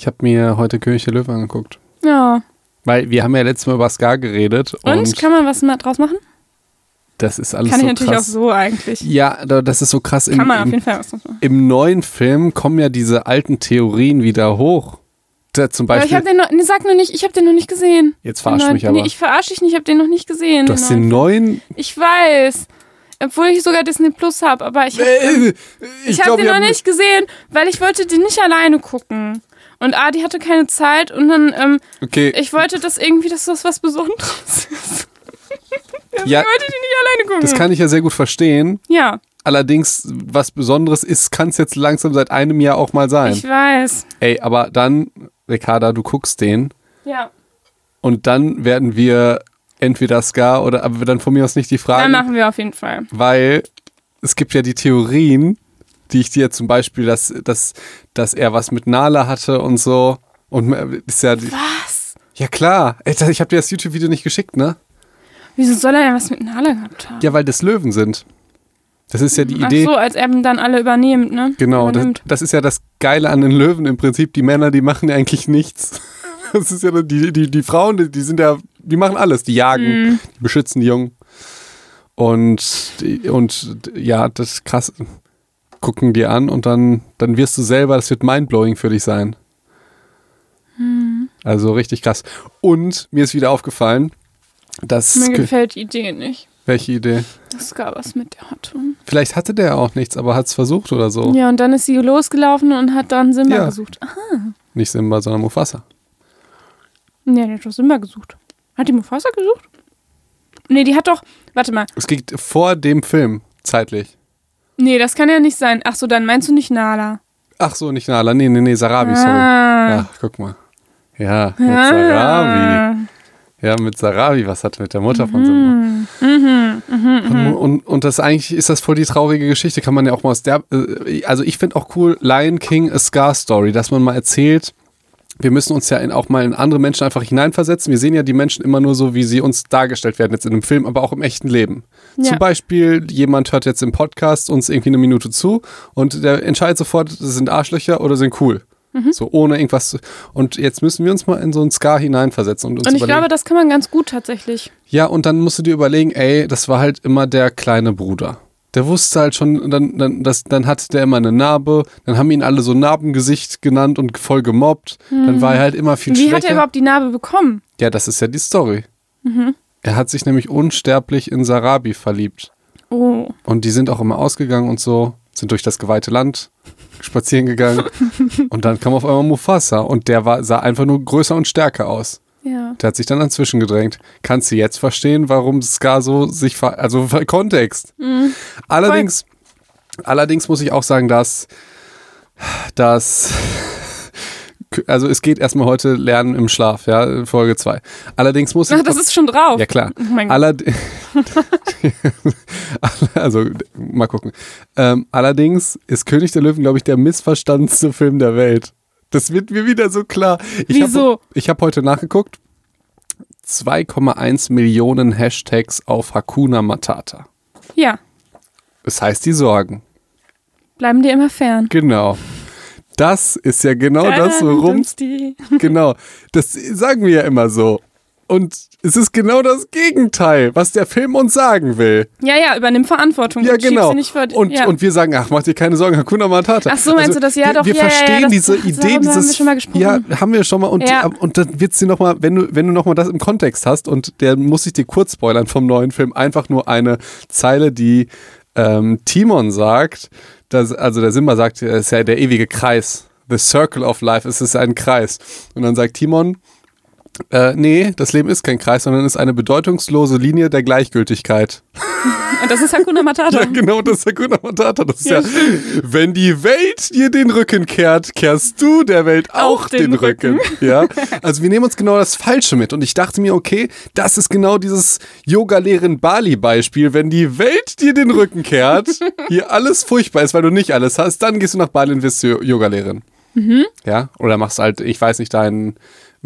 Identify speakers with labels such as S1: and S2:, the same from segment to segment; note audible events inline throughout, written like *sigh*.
S1: Ich habe mir heute König der Löwen angeguckt.
S2: Ja.
S1: Weil wir haben ja letztes Mal über Scar geredet.
S2: Und,
S1: Und,
S2: kann man was draus machen?
S1: das ist alles
S2: Kann
S1: so
S2: ich natürlich
S1: krass.
S2: auch so eigentlich.
S1: Ja, da- das ist so krass.
S2: Kann
S1: Im,
S2: man auf
S1: im,
S2: jeden Fall was machen.
S1: Im neuen Film kommen ja diese alten Theorien wieder hoch. Da zum
S2: Aber ich
S1: Beispiel.
S2: habe den noch, sag nur nicht, ich habe den noch nicht gesehen.
S1: Jetzt verarsch
S2: Den
S1: mich
S2: neuen-
S1: aber.
S2: Nee, ich verarsche dich nicht, ich habe den noch nicht gesehen.
S1: du hast den neuen.
S2: Ich weiß. Obwohl ich sogar Disney Plus habe, aber ich habe
S1: Äh,
S2: ich hab
S1: glaub,
S2: den noch nicht gesehen, weil ich wollte den nicht alleine gucken. Und Adi hatte keine Zeit und dann, ähm,
S1: Okay,
S2: ich wollte das irgendwie, dass das was Besonderes *laughs* ist.
S1: ja,
S2: Ich wollte die nicht alleine gucken.
S1: das kann ich ja sehr gut verstehen.
S2: ja,
S1: Allerdings, was Besonderes ist, kann es jetzt langsam seit einem Jahr auch mal sein.
S2: ich weiß.
S1: Ey, aber dann, Ricarda, du guckst den
S2: Ja,
S1: und dann werden wir entweder Scar oder, aber dann von mir aus nicht die
S2: dann
S1: Frage,
S2: machen wir auf jeden Fall.
S1: weil es gibt ja die Theorien, die ich dir zum Beispiel, dass, dass, dass er was mit Nala hatte und so. Und ist ja,
S2: Was?
S1: ja klar. Das- Ich habe dir das YouTube-Video nicht geschickt, ne?
S2: Wieso soll er denn was mit Nala gehabt haben?
S1: Ja, weil das Löwen sind. Das ist ja die
S2: Ach
S1: Idee.
S2: so, als er dann alle übernimmt, ne?
S1: Genau, das,
S2: Übernimmt.
S1: das ist ja das Geile an den Löwen im Prinzip. Die Männer, die machen ja eigentlich nichts. *laughs* Das ist ja die, die, die Frauen, die, die sind ja, die machen alles. Die jagen,
S2: Mhm.
S1: die beschützen die Jungen. Und, und ja, das ist krass. Gucken die an und dann, dann wirst du selber, das wird mindblowing für dich sein.
S2: Mhm.
S1: Also richtig krass. Und mir ist wieder aufgefallen, dass.
S2: Mir gefällt die Idee nicht.
S1: Welche Idee?
S2: Das gab was mit der hatte.
S1: Vielleicht hatte der auch nichts, aber hat es versucht oder so.
S2: Ja, und dann ist sie losgelaufen und hat dann Simba
S1: Ja.
S2: gesucht. Ah,
S1: Nicht Simba, sondern Mufasa.
S2: nee, die hat doch Simba gesucht. Hat die Mufasa gesucht? Nee, die hat doch. Warte mal.
S1: Es geht vor dem Film, zeitlich.
S2: Nee, das kann ja nicht sein. Ach so, dann meinst du nicht Nala.
S1: Ach so, nicht Nala. Nee, nee, nee, Sarabi, sorry.
S2: Ah.
S1: Ach, guck mal. Ja, mit Sarabi.
S2: Ah.
S1: Ja, mit Sarabi, was hat mit der Mutter von Simba?
S2: Mhm, mhm,
S1: Und, und, und das eigentlich ist das voll die traurige Geschichte, kann man ja auch mal aus der, äh, also ich finde auch cool, Lion King a Scar Story, dass man mal erzählt, wir müssen uns ja in, auch mal in andere Menschen einfach hineinversetzen. Wir sehen ja die Menschen immer nur so, wie sie uns dargestellt werden, jetzt in einem Film, aber auch im echten Leben.
S2: Ja.
S1: Zum Beispiel, jemand hört jetzt im Podcast uns irgendwie eine Minute zu und der entscheidet sofort, das sind Arschlöcher oder sind cool.
S2: Mhm.
S1: So ohne irgendwas. zu- Und jetzt müssen wir uns mal in so einen Scar hineinversetzen und uns
S2: Und ich
S1: überlegen.
S2: glaube, das kann man ganz gut tatsächlich.
S1: Ja, und dann musst du dir überlegen, ey, das war halt immer der kleine Bruder. Der wusste halt schon, dann, dann, das, dann hatte der immer eine Narbe, dann haben ihn alle so Narbengesicht genannt und voll gemobbt. Dann war er halt immer viel
S2: Wie
S1: schwächer.
S2: hat er überhaupt die Narbe bekommen?
S1: ja, das ist ja die Story.
S2: Mhm.
S1: Er hat sich nämlich unsterblich in Sarabi verliebt.
S2: Oh.
S1: Und die sind auch immer ausgegangen und so, sind durch das geweihte Land spazieren gegangen. *laughs* und dann kam auf einmal Mufasa und der war, sah einfach nur größer und stärker aus.
S2: Ja.
S1: Der hat sich dann dazwischen gedrängt. Kannst du jetzt verstehen, warum Scar so sich ver also ver- Kontext.
S2: Mhm.
S1: Allerdings, allerdings muss ich auch sagen, dass, dass also es geht erstmal heute Lernen im Schlaf, ja, Folge 2. Allerdings muss ich
S2: Ach, das ist schon drauf.
S1: ja klar.
S2: Oh mein.
S1: Allerd *laughs* also mal gucken. Ähm, allerdings ist König der Löwen, glaube ich, der missverstandenste Film der Welt. Das wird mir wieder so klar. Ich
S2: Wieso?
S1: Hab, ich habe heute nachgeguckt. 2,1 Millionen Hashtags auf Hakuna Matata.
S2: Ja.
S1: Das heißt die Sorgen.
S2: Bleiben dir immer fern.
S1: Genau. Das ist ja genau das, worum. *laughs* Genau. Das sagen wir ja immer so. Und es ist genau das Gegenteil, was der Film uns sagen will.
S2: Ja, ja, übernimm Verantwortung.
S1: Ja, genau. Und,
S2: ja.
S1: und wir sagen, ach, mach dir keine Sorgen, Hakuna Matata. Also
S2: Ach so, meinst du das? Ja,
S1: wir,
S2: doch,
S1: Wir
S2: ja, ja, ja,
S1: verstehen
S2: das-
S1: diese Idee,
S2: haben wir
S1: dieses.
S2: schon mal gesprochen.
S1: Ja, haben wir schon mal. Und,
S2: Ja.
S1: und dann wird sie nochmal, wenn du, wenn du nochmal das im Kontext hast, und der muss ich dir kurz spoilern vom neuen Film, einfach nur eine Zeile, die ähm, Timon sagt, dass, also der Simba sagt, es ist ja der ewige Kreis. The Circle of Life, es ist ein Kreis. Und dann sagt Timon, äh, nee, das Leben ist kein Kreis, sondern ist eine bedeutungslose Linie der Gleichgültigkeit. *laughs*
S2: Und das ist Hakuna Matata.
S1: Ja, genau, das ist Hakuna Matata. Das ist
S2: Ja,
S1: ja, wenn die Welt dir den Rücken kehrt, kehrst du der Welt auch,
S2: Auch
S1: den,
S2: den
S1: Rücken. Ja, also wir nehmen uns genau das Falsche mit. Und ich dachte mir, okay, das ist genau dieses Yoga-Lehren Bali-Beispiel. Wenn die Welt dir den Rücken kehrt, *laughs* hier alles furchtbar ist, weil du nicht alles hast, dann gehst du nach Bali und wirst du Yoga-Lehrerin.
S2: Mhm.
S1: Ja, oder machst halt, ich weiß nicht, dein,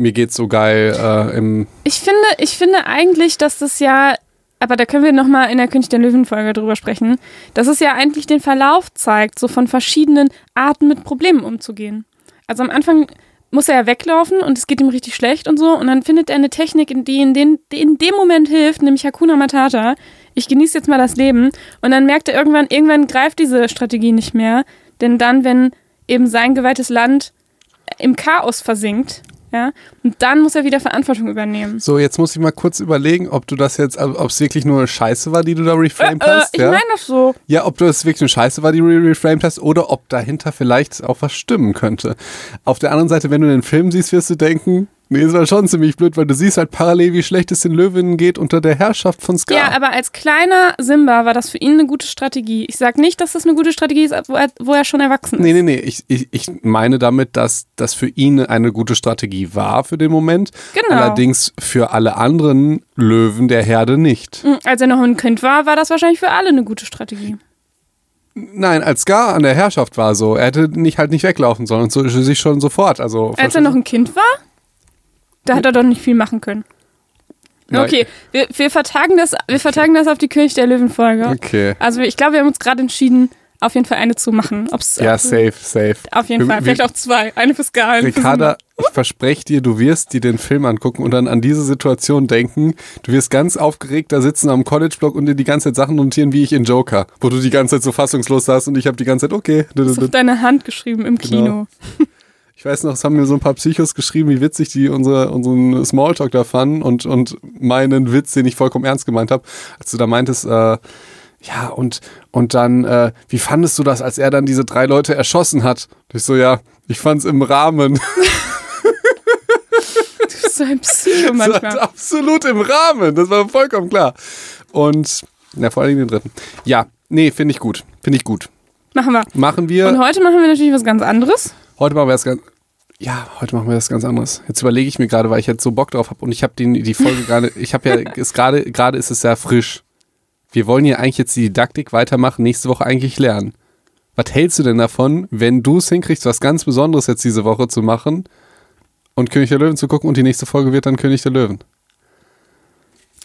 S1: mir geht's so geil äh, im,
S2: Ich finde, ich finde eigentlich, dass das ja, aber da können wir nochmal in der König der Löwen-Folge drüber sprechen, dass es ja eigentlich den Verlauf zeigt, so von verschiedenen Arten mit Problemen umzugehen. Also am Anfang muss er ja weglaufen und es geht ihm richtig schlecht und so. Und dann findet er eine Technik, die in, den, die in dem Moment hilft, nämlich Hakuna Matata. Ich genieße jetzt mal das Leben. Und dann merkt er irgendwann, irgendwann greift diese Strategie nicht mehr. Denn dann, wenn eben sein geweihtes Land im Chaos versinkt, ja, und dann muss er wieder Verantwortung übernehmen.
S1: So, jetzt muss ich mal kurz überlegen, ob du das jetzt, ob es wirklich nur eine Scheiße war, die du da reframed
S2: Äh, äh,
S1: hast.
S2: ich
S1: ja?
S2: meine das so.
S1: Ja, ob das wirklich eine Scheiße war, die du reframed hast, oder ob dahinter vielleicht auch was stimmen könnte. Auf der anderen Seite, wenn du den Film siehst, wirst du denken, nee, es war schon ziemlich blöd, weil du siehst halt parallel, wie schlecht es den Löwinnen geht unter der Herrschaft von Scar.
S2: Ja, aber als kleiner Simba war das für ihn eine gute Strategie. Ich sag nicht, dass das eine gute Strategie ist, wo er, wo er schon erwachsen ist.
S1: Nee, nee, nee. Ich, ich, ich meine damit, dass das für ihn eine gute Strategie war für den Moment.
S2: Genau.
S1: Allerdings für alle anderen Löwen der Herde nicht.
S2: Mhm, Als er noch ein Kind war, war das wahrscheinlich für alle eine gute Strategie.
S1: Nein, als Scar an der Herrschaft war so, er hätte nicht halt nicht weglaufen sollen und so, sich schon sofort. Also,
S2: Als er noch ein Kind war? Da hat er doch nicht viel machen können.
S1: Nein.
S2: Okay, wir, wir, vertagen das, wir vertagen das auf die König der Löwen-Folge.
S1: Okay.
S2: Also ich glaube, wir haben uns gerade entschieden, auf jeden Fall eine zu machen. Ob's,
S1: Ja,
S2: ob-
S1: safe, safe.
S2: Auf jeden Fall.
S1: wir-
S2: Vielleicht auch zwei. Eine für Scar, eine für
S1: Ricarda, ich verspreche dir, du wirst dir den Film angucken und dann an diese Situation denken. Du wirst ganz aufgeregt da sitzen am College-Block und dir die ganze Zeit Sachen notieren, wie ich in Joker, wo du die ganze Zeit so fassungslos saßt und ich habe die ganze Zeit, okay.
S2: Das ist auf deine Hand geschrieben im Kino.
S1: Genau. Ich weiß noch, es haben mir so ein paar Psychos geschrieben, wie witzig die unsere, unseren Smalltalk da fanden und, und meinen Witz, den ich vollkommen ernst gemeint habe, als du da meintest, äh, ja, und, und dann, äh, wie fandest du das, als er dann diese drei Leute erschossen hat? Und ich so, ja, ich fand's im Rahmen. *laughs*
S2: Du bist so ein Psycho manchmal.
S1: absolut im Rahmen. Das war vollkommen klar. Und, na, vor allem den dritten. Ja, nee, finde ich gut. Finde ich gut.
S2: Machen wir.
S1: Machen
S2: Und
S1: wir,
S2: heute machen wir natürlich was ganz anderes.
S1: heute machen wir das ganz, ja, heute machen wir das ganz anderes. Jetzt überlege ich mir gerade, weil ich jetzt so Bock drauf habe und ich habe die, die Folge gerade, *laughs* ich habe ja, ist gerade, gerade ist es sehr frisch. Wir wollen ja eigentlich jetzt die Didaktik weitermachen, nächste Woche eigentlich lernen. Was hältst du denn davon, wenn du es hinkriegst, was ganz Besonderes jetzt diese Woche zu machen und König der Löwen zu gucken und die nächste Folge wird dann König der Löwen?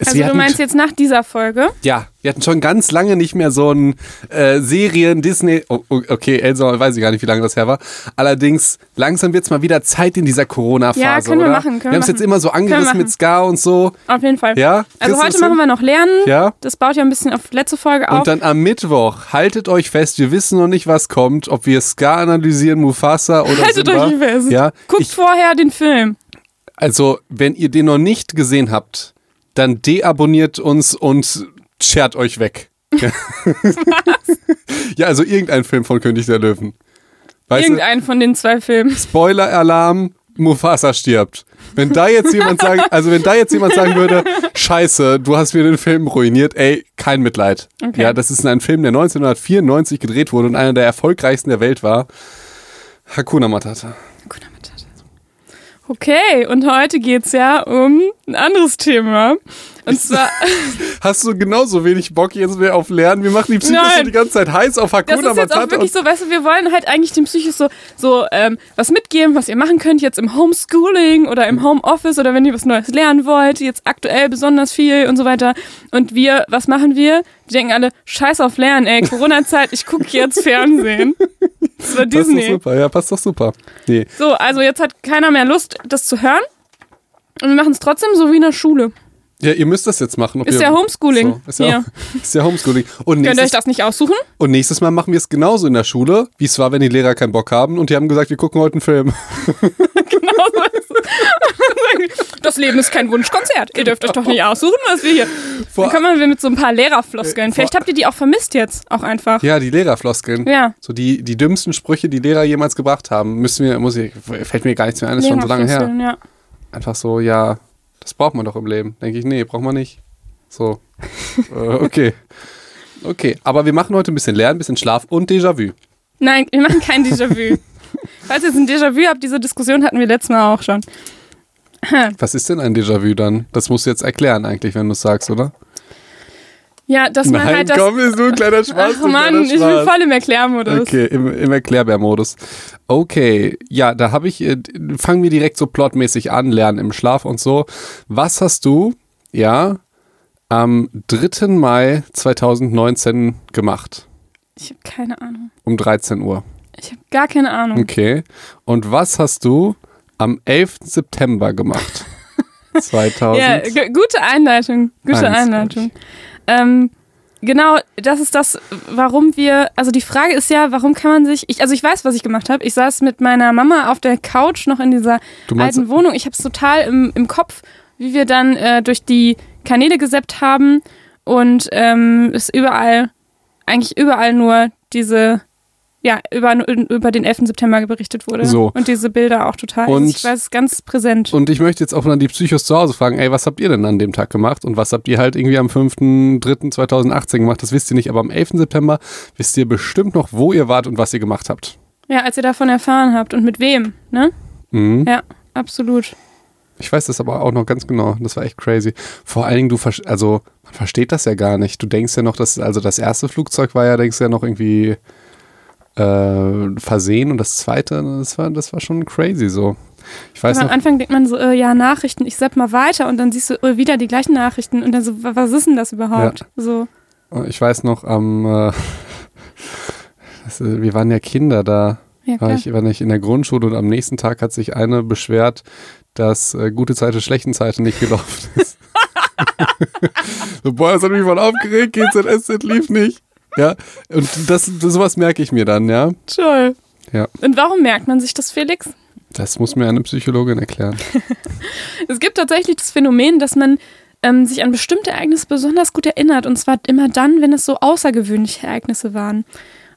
S1: Es
S2: Also
S1: wir
S2: du meinst jetzt nach dieser Folge?
S1: ja, wir hatten schon ganz lange nicht mehr so ein äh, Serien, Disney. Oh, oh, okay, Elsa, weiß ich gar nicht, wie lange das her war. Allerdings, langsam wird es mal wieder Zeit in dieser Corona-Phase.
S2: Ja, können wir
S1: oder?
S2: machen, können
S1: wir
S2: wir
S1: haben es jetzt immer so angerissen mit Ska und so.
S2: Auf jeden Fall.
S1: Ja?
S2: Also
S1: du
S2: heute machen wir noch Lernen.
S1: Ja.
S2: Das baut ja ein bisschen auf letzte Folge auf.
S1: Und dann am Mittwoch, haltet euch fest, wir wissen noch nicht, was kommt, ob wir Ska analysieren, Mufasa oder
S2: Haltet
S1: Simba.
S2: euch fest.
S1: Ja,
S2: Guckt
S1: ich,
S2: vorher den Film.
S1: also wenn ihr den noch nicht gesehen habt, dann deabonniert uns und schert euch weg. Ja. ja, also irgendein Film von König der Löwen. Weißt du,
S2: Irgendeinen von den zwei Filmen.
S1: Spoiler-Alarm, Mufasa stirbt. Wenn da jetzt jemand sagen, also wenn da jetzt jemand sagen würde, scheiße, du hast mir den Film ruiniert, ey, kein Mitleid.
S2: Okay.
S1: Ja, das ist ein Film, der 1994 gedreht wurde und einer der erfolgreichsten der Welt war. Hakuna Matata.
S2: Okay, und heute geht's ja um ein anderes Thema. Und zwar, *laughs*
S1: Hast du genauso wenig Bock jetzt mehr auf Lernen? Wir machen die Psychos
S2: Nein.
S1: die ganze Zeit heiß auf
S2: das
S1: Hakuna
S2: ist jetzt auch
S1: Matata.
S2: wirklich so, weißt du, wir wollen halt eigentlich den Psychos so, so ähm, was mitgeben, was ihr machen könnt jetzt im Homeschooling oder im Homeoffice oder wenn ihr was Neues lernen wollt, jetzt aktuell besonders viel und so weiter. Und wir, was machen wir? Die denken alle, scheiß auf Lernen, ey, Corona-Zeit, ich gucke jetzt Fernsehen. *laughs* Das war
S1: passt doch
S2: Disney.
S1: super, ja, passt doch super. Nee.
S2: So, also jetzt hat keiner mehr Lust, das zu hören. Und wir machen es trotzdem so wie in der Schule.
S1: Ja, ihr müsst das jetzt machen. ob
S2: Ist ja Homeschooling.
S1: So, ist, ja,
S2: Ja. *laughs*
S1: ist ja Homeschooling. Und
S2: Könnt ihr euch
S1: nächstes,
S2: das nicht aussuchen?
S1: und nächstes Mal machen wir es genauso in der Schule, wie es war, wenn die Lehrer keinen Bock haben und die haben gesagt, wir gucken heute einen Film. *laughs*
S2: Genau so. *laughs* Das Leben ist kein Wunschkonzert. Ihr dürft euch doch nicht aussuchen, was wir hier.
S1: Vor-
S2: Dann kommen wir mit so ein paar Lehrerfloskeln.
S1: Äh,
S2: Vielleicht habt ihr die auch vermisst jetzt, auch einfach.
S1: Ja, die Lehrerfloskeln.
S2: Ja.
S1: So die, die dümmsten Sprüche, die Lehrer jemals gebracht haben, müssen wir, muss ich, fällt mir gar nichts mehr ein, ist schon so lange her.
S2: Ja.
S1: Einfach so, ja, das braucht man doch im Leben. Denke ich, nee, braucht man nicht. So. *laughs* äh, okay. Okay, aber wir machen heute ein bisschen Lernen, ein bisschen Schlaf und Déjà-vu.
S2: Nein, wir machen kein Déjà-vu. *laughs* Falls ihr jetzt ein Déjà-vu habt, diese Diskussion hatten wir letztes Mal auch schon.
S1: Was ist denn ein Déjà-vu dann? Das musst du jetzt erklären eigentlich, wenn du es sagst, oder?
S2: Ja, dass man
S1: Nein,
S2: halt das.
S1: komm, ist nur ein kleiner *laughs* Spaß.
S2: Ach Mann, ich bin voll im Erklärmodus.
S1: Okay, im, im Erklärbär-Modus. Okay, ja, da habe ich, äh, fangen wir direkt so plotmäßig an, lernen im Schlaf und so. Was hast du, ja, am 3. Mai 2019 gemacht?
S2: Ich habe keine Ahnung.
S1: Um 13 Uhr.
S2: Ich habe gar keine Ahnung.
S1: Okay. Und was hast du am 11. September gemacht. *laughs* 2000.
S2: Ja, gute Einleitung. Gute
S1: Eins,
S2: Einleitung. Ähm, genau, das ist das, warum wir, also die Frage ist ja, warum kann man sich, ich, also ich weiß, was ich gemacht habe. Ich saß mit meiner Mama auf der Couch noch in dieser alten Wohnung. Ich habe es total im, im Kopf, wie wir dann äh, durch die Kanäle geseppt haben und ähm, es überall, eigentlich überall nur diese, ja, über, über den 11. September berichtet wurde.
S1: So.
S2: Und diese Bilder auch total.
S1: Und-
S2: also ich weiß ganz präsent.
S1: und ich möchte jetzt auch mal die Psychos zu Hause fragen, ey, was habt ihr denn an dem Tag gemacht? Und was habt ihr halt irgendwie am 5.3.2018 gemacht? Das wisst ihr nicht, aber am 11. September wisst ihr bestimmt noch, wo ihr wart und was ihr gemacht habt.
S2: Ja, als ihr davon erfahren habt und mit wem, ne?
S1: Mhm.
S2: Ja, absolut.
S1: Ich weiß das aber auch noch ganz genau. Das war echt crazy. Vor allen Dingen, du, also, man versteht das ja gar nicht. Du denkst ja noch, dass, also das erste Flugzeug war ja, denkst du ja noch irgendwie äh, versehen und das zweite, das war, das war schon crazy so. Ich weiß
S2: Aber am
S1: noch,
S2: Anfang denkt man so, äh, ja, Nachrichten, ich sepp mal weiter und dann siehst du äh, wieder die gleichen Nachrichten und dann so, wa- was ist denn das überhaupt? So.
S1: ich weiß noch am, äh, *laughs* das, äh, wir waren ja Kinder da.
S2: Ja,
S1: war ich, war ich in der Grundschule und am nächsten Tag hat sich eine beschwert, dass äh, gute Zeiten, schlechten Zeiten nicht gelaufen ist. *laughs* *laughs* so, boah, das hat mich voll aufgeregt, GZSZ lief nicht. Ja, und das, sowas merke ich mir dann, ja.
S2: Toll.
S1: Ja.
S2: Und warum merkt man sich das, Felix?
S1: Das muss mir eine Psychologin erklären. *laughs*
S2: Es gibt tatsächlich das Phänomen, dass man ähm, sich an bestimmte Ereignisse besonders gut erinnert. Und zwar immer dann, wenn es so außergewöhnliche Ereignisse waren.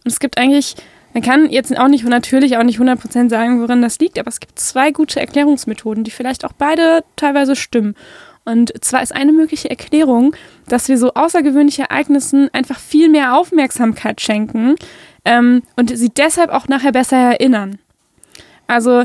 S2: Und es gibt eigentlich, man kann jetzt auch nicht natürlich auch nicht 100% sagen, woran das liegt, aber es gibt zwei gute Erklärungsmethoden, die vielleicht auch beide teilweise stimmen. Und zwar ist eine mögliche Erklärung, dass wir so außergewöhnliche Ereignissen einfach viel mehr Aufmerksamkeit schenken ähm, und sie deshalb auch nachher besser erinnern. Also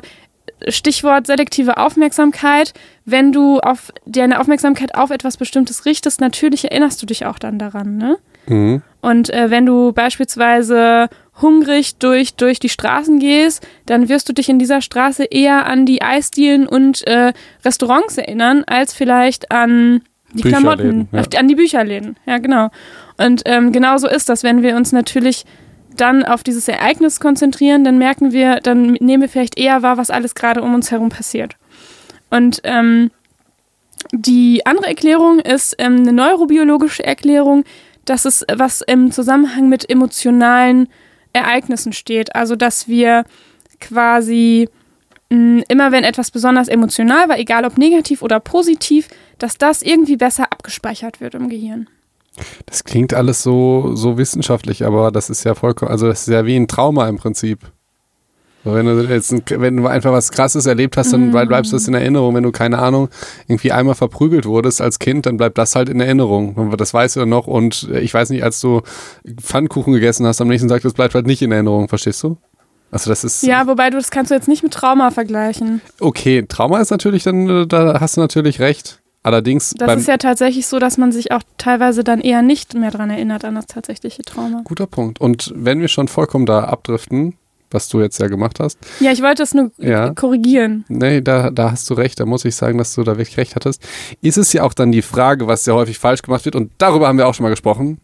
S2: Stichwort selektive Aufmerksamkeit. Wenn du auf deine Aufmerksamkeit auf etwas Bestimmtes richtest, natürlich erinnerst du dich auch dann daran. Ne?
S1: Mhm.
S2: Und äh, wenn du beispielsweise hungrig durch, durch die Straßen gehst, dann wirst du dich in dieser Straße eher an die Eisdielen und äh, Restaurants erinnern, als vielleicht an die Klamotten,
S1: ja.
S2: die- an die Bücherläden. Ja, genau. Und ähm, genau so ist das, wenn wir uns natürlich dann auf dieses Ereignis konzentrieren, dann merken wir, dann nehmen wir vielleicht eher wahr, was alles gerade um uns herum passiert. Und ähm, die andere Erklärung ist ähm, eine neurobiologische Erklärung, dass es was im Zusammenhang mit emotionalen Ereignissen steht. Also dass wir quasi mh, immer wenn etwas besonders emotional war, egal ob negativ oder positiv, dass das irgendwie besser abgespeichert wird im Gehirn.
S1: Das klingt alles so, so wissenschaftlich, aber das ist ja vollkommen, also das ist ja wie ein Trauma im Prinzip. Wenn du jetzt ein, wenn du einfach was krasses erlebt hast, dann bleib- bleibst das in Erinnerung. Wenn du, keine Ahnung, irgendwie einmal verprügelt wurdest als Kind, dann bleibt das halt in Erinnerung. Das weißt du dann noch. Und äh, ich weiß nicht, als du Pfannkuchen gegessen hast, am nächsten Tag, das bleibt halt nicht in Erinnerung, verstehst du? Also das ist
S2: Ja, wobei du das kannst du jetzt nicht mit Trauma vergleichen.
S1: okay. Trauma ist natürlich dann, äh, da hast du natürlich recht. Allerdings
S2: Das ist ja tatsächlich so, dass man sich auch teilweise dann eher nicht mehr dran erinnert an das tatsächliche Trauma.
S1: guter Punkt. Und wenn wir schon vollkommen da abdriften, was du jetzt ja gemacht hast,
S2: Ja, ich wollte es nur
S1: Ja.
S2: korrigieren.
S1: Nee, da, da hast du recht. Da muss ich sagen, dass du da wirklich recht hattest. Ist es ja auch dann die Frage, was sehr häufig falsch gemacht wird, und darüber haben wir auch schon mal gesprochen,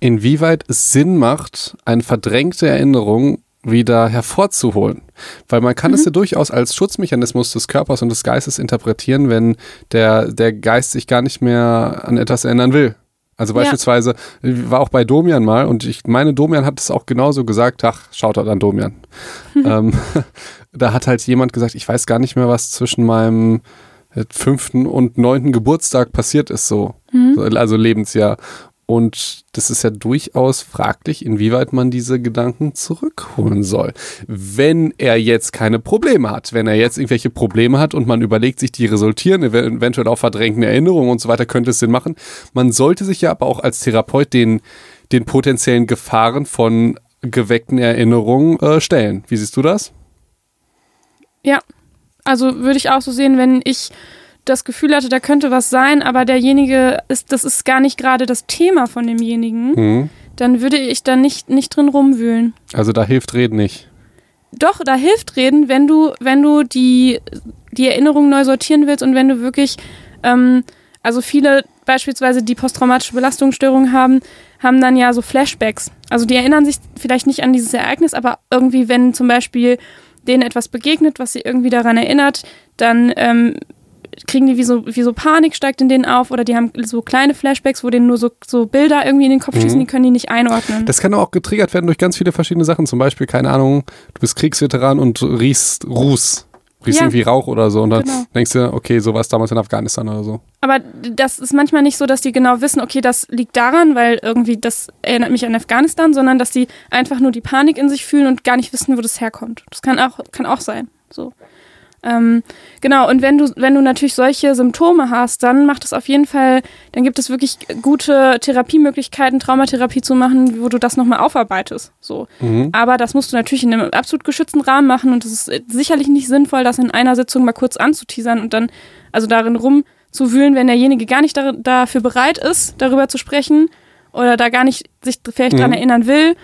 S1: inwieweit es Sinn macht, eine verdrängte Erinnerung wieder hervorzuholen. Weil man kann es ja durchaus als Schutzmechanismus des Körpers und des Geistes interpretieren, wenn der, der Geist sich gar nicht mehr an etwas erinnern will. Also
S2: Ja.
S1: beispielsweise, war auch bei Domian mal und ich meine, Domian hat es auch genauso gesagt, ach, schaut an Domian. *laughs* ähm, *laughs* da hat halt jemand gesagt, ich weiß gar nicht mehr, was zwischen meinem äh, fünften und neunten Geburtstag passiert ist, so. So, Also Lebensjahr. Und das ist ja durchaus fraglich, inwieweit man diese Gedanken zurückholen soll. Wenn er jetzt keine Probleme hat, wenn er jetzt irgendwelche Probleme hat und man überlegt sich, die resultieren, ev- eventuell auch verdrängten Erinnerungen und so weiter, könnte es Sinn machen. Man sollte sich ja aber auch als Therapeut den, den potenziellen Gefahren von geweckten Erinnerungen äh, stellen. Wie siehst du das?
S2: Ja, also würde ich auch so sehen, wenn ich das Gefühl hatte, da könnte was sein, aber derjenige ist, das ist gar nicht gerade das Thema von demjenigen,
S1: Hm.
S2: dann würde ich da nicht, nicht drin rumwühlen.
S1: Also da hilft Reden nicht.
S2: Doch, da hilft reden, wenn du, wenn du die, die Erinnerungen neu sortieren willst und wenn du wirklich, ähm, also viele beispielsweise, die posttraumatische Belastungsstörungen haben, haben dann ja so Flashbacks. Also die erinnern sich vielleicht nicht an dieses Ereignis, aber irgendwie, wenn zum Beispiel denen etwas begegnet, was sie irgendwie daran erinnert, dann ähm, kriegen die wie so, wie so Panik, steigt in denen auf oder die haben so kleine Flashbacks, wo denen nur so, so Bilder irgendwie in den Kopf schießen,
S1: Mhm.
S2: die können die nicht einordnen.
S1: Das kann auch getriggert werden durch ganz viele verschiedene Sachen. Zum Beispiel, keine Ahnung, du bist Kriegsveteran und riechst Ruß. Riechst
S2: Ja.
S1: irgendwie Rauch oder so. Und dann
S2: Genau.
S1: denkst du, okay, so war es damals in Afghanistan oder so.
S2: Aber das ist manchmal nicht so, dass die genau wissen, okay, das liegt daran, weil irgendwie das erinnert mich an Afghanistan, sondern dass die einfach nur die Panik in sich fühlen und gar nicht wissen, wo das herkommt. Das kann auch, kann auch sein. So. Ähm, genau, und wenn du, wenn du natürlich solche Symptome hast, dann macht es auf jeden Fall, dann gibt es wirklich gute Therapiemöglichkeiten, Traumatherapie zu machen, wo du das nochmal aufarbeitest. So.
S1: Mhm.
S2: Aber das musst du natürlich in einem absolut geschützten Rahmen machen und es ist sicherlich nicht sinnvoll, das in einer Sitzung mal kurz anzuteasern und dann also darin rumzuwühlen, wenn derjenige gar nicht da, dafür bereit ist, darüber zu sprechen oder da gar nicht sich vielleicht dran
S1: Mhm.
S2: erinnern will.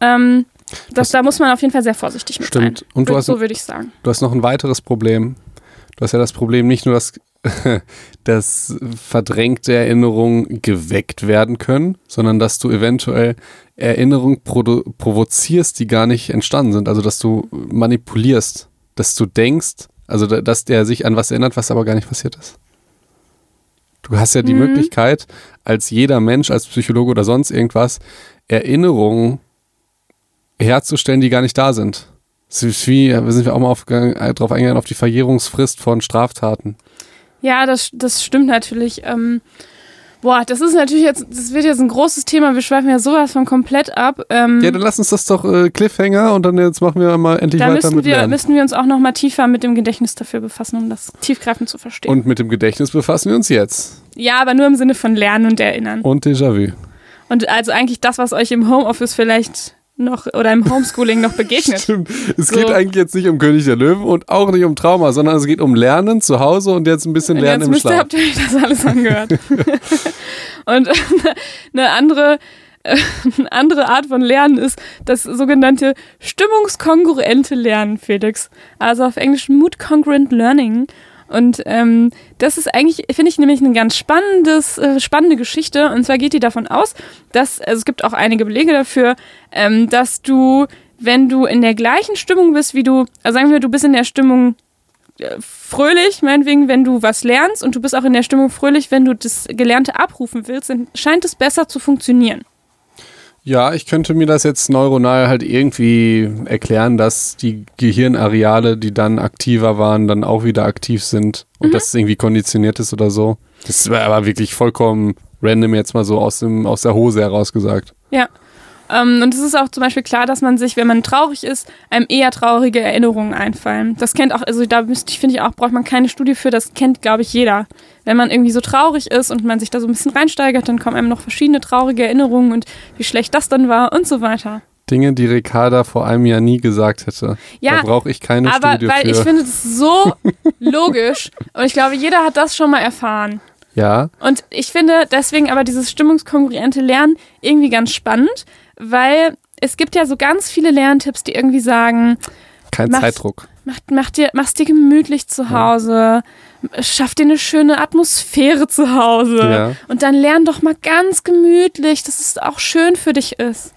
S2: Ähm, das,
S1: Das-
S2: da muss man auf jeden Fall sehr vorsichtig mit
S1: Stimmt.
S2: sein.
S1: Und du hast-
S2: so würde ich sagen.
S1: Du hast noch ein weiteres Problem. Du hast ja das Problem nicht nur, dass, *laughs* dass verdrängte Erinnerungen geweckt werden können, sondern dass du eventuell Erinnerungen provozierst, die gar nicht entstanden sind. Also dass du manipulierst, dass du denkst, also da- dass der sich an was erinnert, was aber gar nicht passiert ist. Du hast ja die
S2: Mhm.
S1: Möglichkeit, als jeder Mensch, als Psychologe oder sonst irgendwas, Erinnerungen herzustellen, die gar nicht da sind. Es ist wie, wir sind ja auch mal aufgegangen, äh, drauf eingegangen, auf die Verjährungsfrist von Straftaten.
S2: Ja, das, das stimmt natürlich. Ähm, boah, das ist natürlich jetzt, das wird jetzt ein großes Thema. Wir schweifen ja sowas von komplett ab. Ähm,
S1: Ja, dann lass uns das doch äh, Cliffhanger und dann jetzt machen wir mal endlich
S2: da
S1: weiter
S2: müssen
S1: mit
S2: wir,
S1: Lernen.
S2: müssen wir uns auch noch mal tiefer mit dem Gedächtnis dafür befassen, um das tiefgreifend zu verstehen.
S1: Und mit dem Gedächtnis befassen wir uns jetzt.
S2: ja, aber nur im Sinne von Lernen und Erinnern.
S1: Und Déjà-vu.
S2: Und also eigentlich das, was euch im Homeoffice vielleicht noch oder im Homeschooling noch begegnet. *laughs*
S1: Stimmt. Es
S2: So.
S1: geht eigentlich jetzt nicht um König der Löwen und auch nicht um Trauma, sondern es geht um Lernen zu Hause und jetzt ein bisschen Lernen
S2: jetzt
S1: im Schlaf.
S2: habt ihr euch das alles angehört. *laughs* und eine andere, eine andere Art von Lernen ist das sogenannte stimmungskongruente Lernen, Felix. Also auf Englisch Mood Congruent Learning. Und ähm, das ist eigentlich, finde ich, nämlich eine ganz spannendes, äh, spannende Geschichte. Und zwar geht die davon aus, dass, also es gibt auch einige Belege dafür, ähm, dass du, wenn du in der gleichen Stimmung bist, wie du, also sagen wir, du bist in der Stimmung äh, fröhlich, meinetwegen, wenn du was lernst und du bist auch in der Stimmung fröhlich, wenn du das Gelernte abrufen willst, dann scheint es besser zu funktionieren.
S1: Ja, ich könnte mir das jetzt neuronal halt irgendwie erklären, dass die Gehirnareale, die dann aktiver waren, dann auch wieder aktiv sind und dass es irgendwie konditioniert ist oder so. Das war aber wirklich vollkommen random jetzt mal so aus, dem, aus der Hose heraus gesagt.
S2: Ja. Ähm, und es ist auch zum Beispiel klar, dass man sich, wenn man traurig ist, einem eher traurige Erinnerungen einfallen. Das kennt auch, also da müsste ich, finde ich auch, braucht man keine Studie für, das kennt, glaube ich, jeder. Wenn man irgendwie so traurig ist und man sich da so ein bisschen reinsteigert, dann kommen einem noch verschiedene traurige Erinnerungen und wie schlecht das dann war und so weiter.
S1: Dinge, die Ricarda vor einem Jahr nie gesagt hätte.
S2: Ja,
S1: da brauche ich keine
S2: Aber
S1: Studie
S2: weil
S1: für.
S2: ich finde das so *laughs* logisch und ich glaube, jeder hat das schon mal erfahren.
S1: ja,
S2: Und ich finde deswegen aber dieses stimmungskongruente Lernen irgendwie ganz spannend, weil es gibt ja so ganz viele Lerntipps, die irgendwie sagen,
S1: kein
S2: Mach's-
S1: Zeitdruck.
S2: mach, mach dir, mach's dir gemütlich zu Hause, schaff dir eine schöne Atmosphäre zu Hause
S1: Ja.
S2: und dann lern doch mal ganz gemütlich, dass es auch schön für dich ist.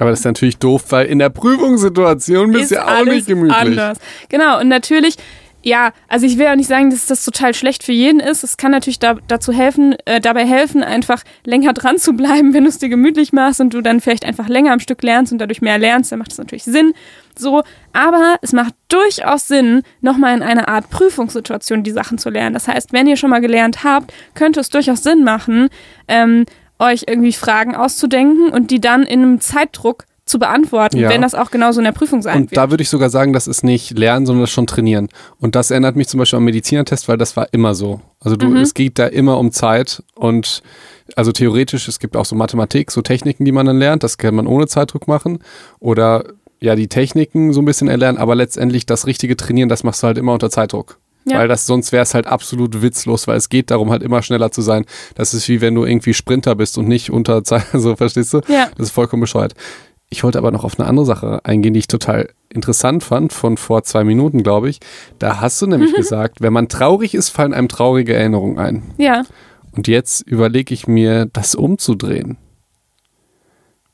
S1: Aber das ist natürlich doof, weil in der Prüfungssituation bist du ja auch nicht gemütlich.
S2: anders. Genau, und natürlich, ja, also ich will ja nicht sagen, dass das total schlecht für jeden ist. Es kann natürlich da, dazu helfen, äh, dabei helfen, einfach länger dran zu bleiben, wenn du es dir gemütlich machst und du dann vielleicht einfach länger am Stück lernst und dadurch mehr lernst, dann macht das natürlich Sinn. So, aber es macht durchaus Sinn, nochmal in einer Art Prüfungssituation die Sachen zu lernen. Das heißt, wenn ihr schon mal gelernt habt, könnte es durchaus Sinn machen, ähm, euch irgendwie Fragen auszudenken und die dann in einem Zeitdruck zu beantworten,
S1: Ja.
S2: wenn das auch genauso in der Prüfung sein
S1: Und
S2: wird.
S1: da würde ich sogar sagen, das ist nicht lernen, sondern das schon trainieren. Und das erinnert mich zum Beispiel am Medizinertest, weil das war immer so. Also du,
S2: Mhm.
S1: es geht da immer um Zeit und also theoretisch, es gibt auch so Mathematik, so Techniken, die man dann lernt, das kann man ohne Zeitdruck machen. Oder ja, die Techniken so ein bisschen erlernen, aber letztendlich das richtige Trainieren, das machst du halt immer unter Zeitdruck.
S2: Ja.
S1: Weil das sonst wäre es halt absolut witzlos, weil es geht darum, halt immer schneller zu sein. Das ist wie wenn du irgendwie Sprinter bist und nicht unter Zeit, *laughs* so verstehst du?
S2: Ja.
S1: Das ist vollkommen bescheuert. Ich wollte aber noch auf eine andere Sache eingehen, die ich total interessant fand, von vor zwei Minuten, glaube ich. Da hast du nämlich gesagt, wenn man traurig ist, fallen einem traurige Erinnerungen ein.
S2: Ja,
S1: Und jetzt überlege ich mir, das umzudrehen.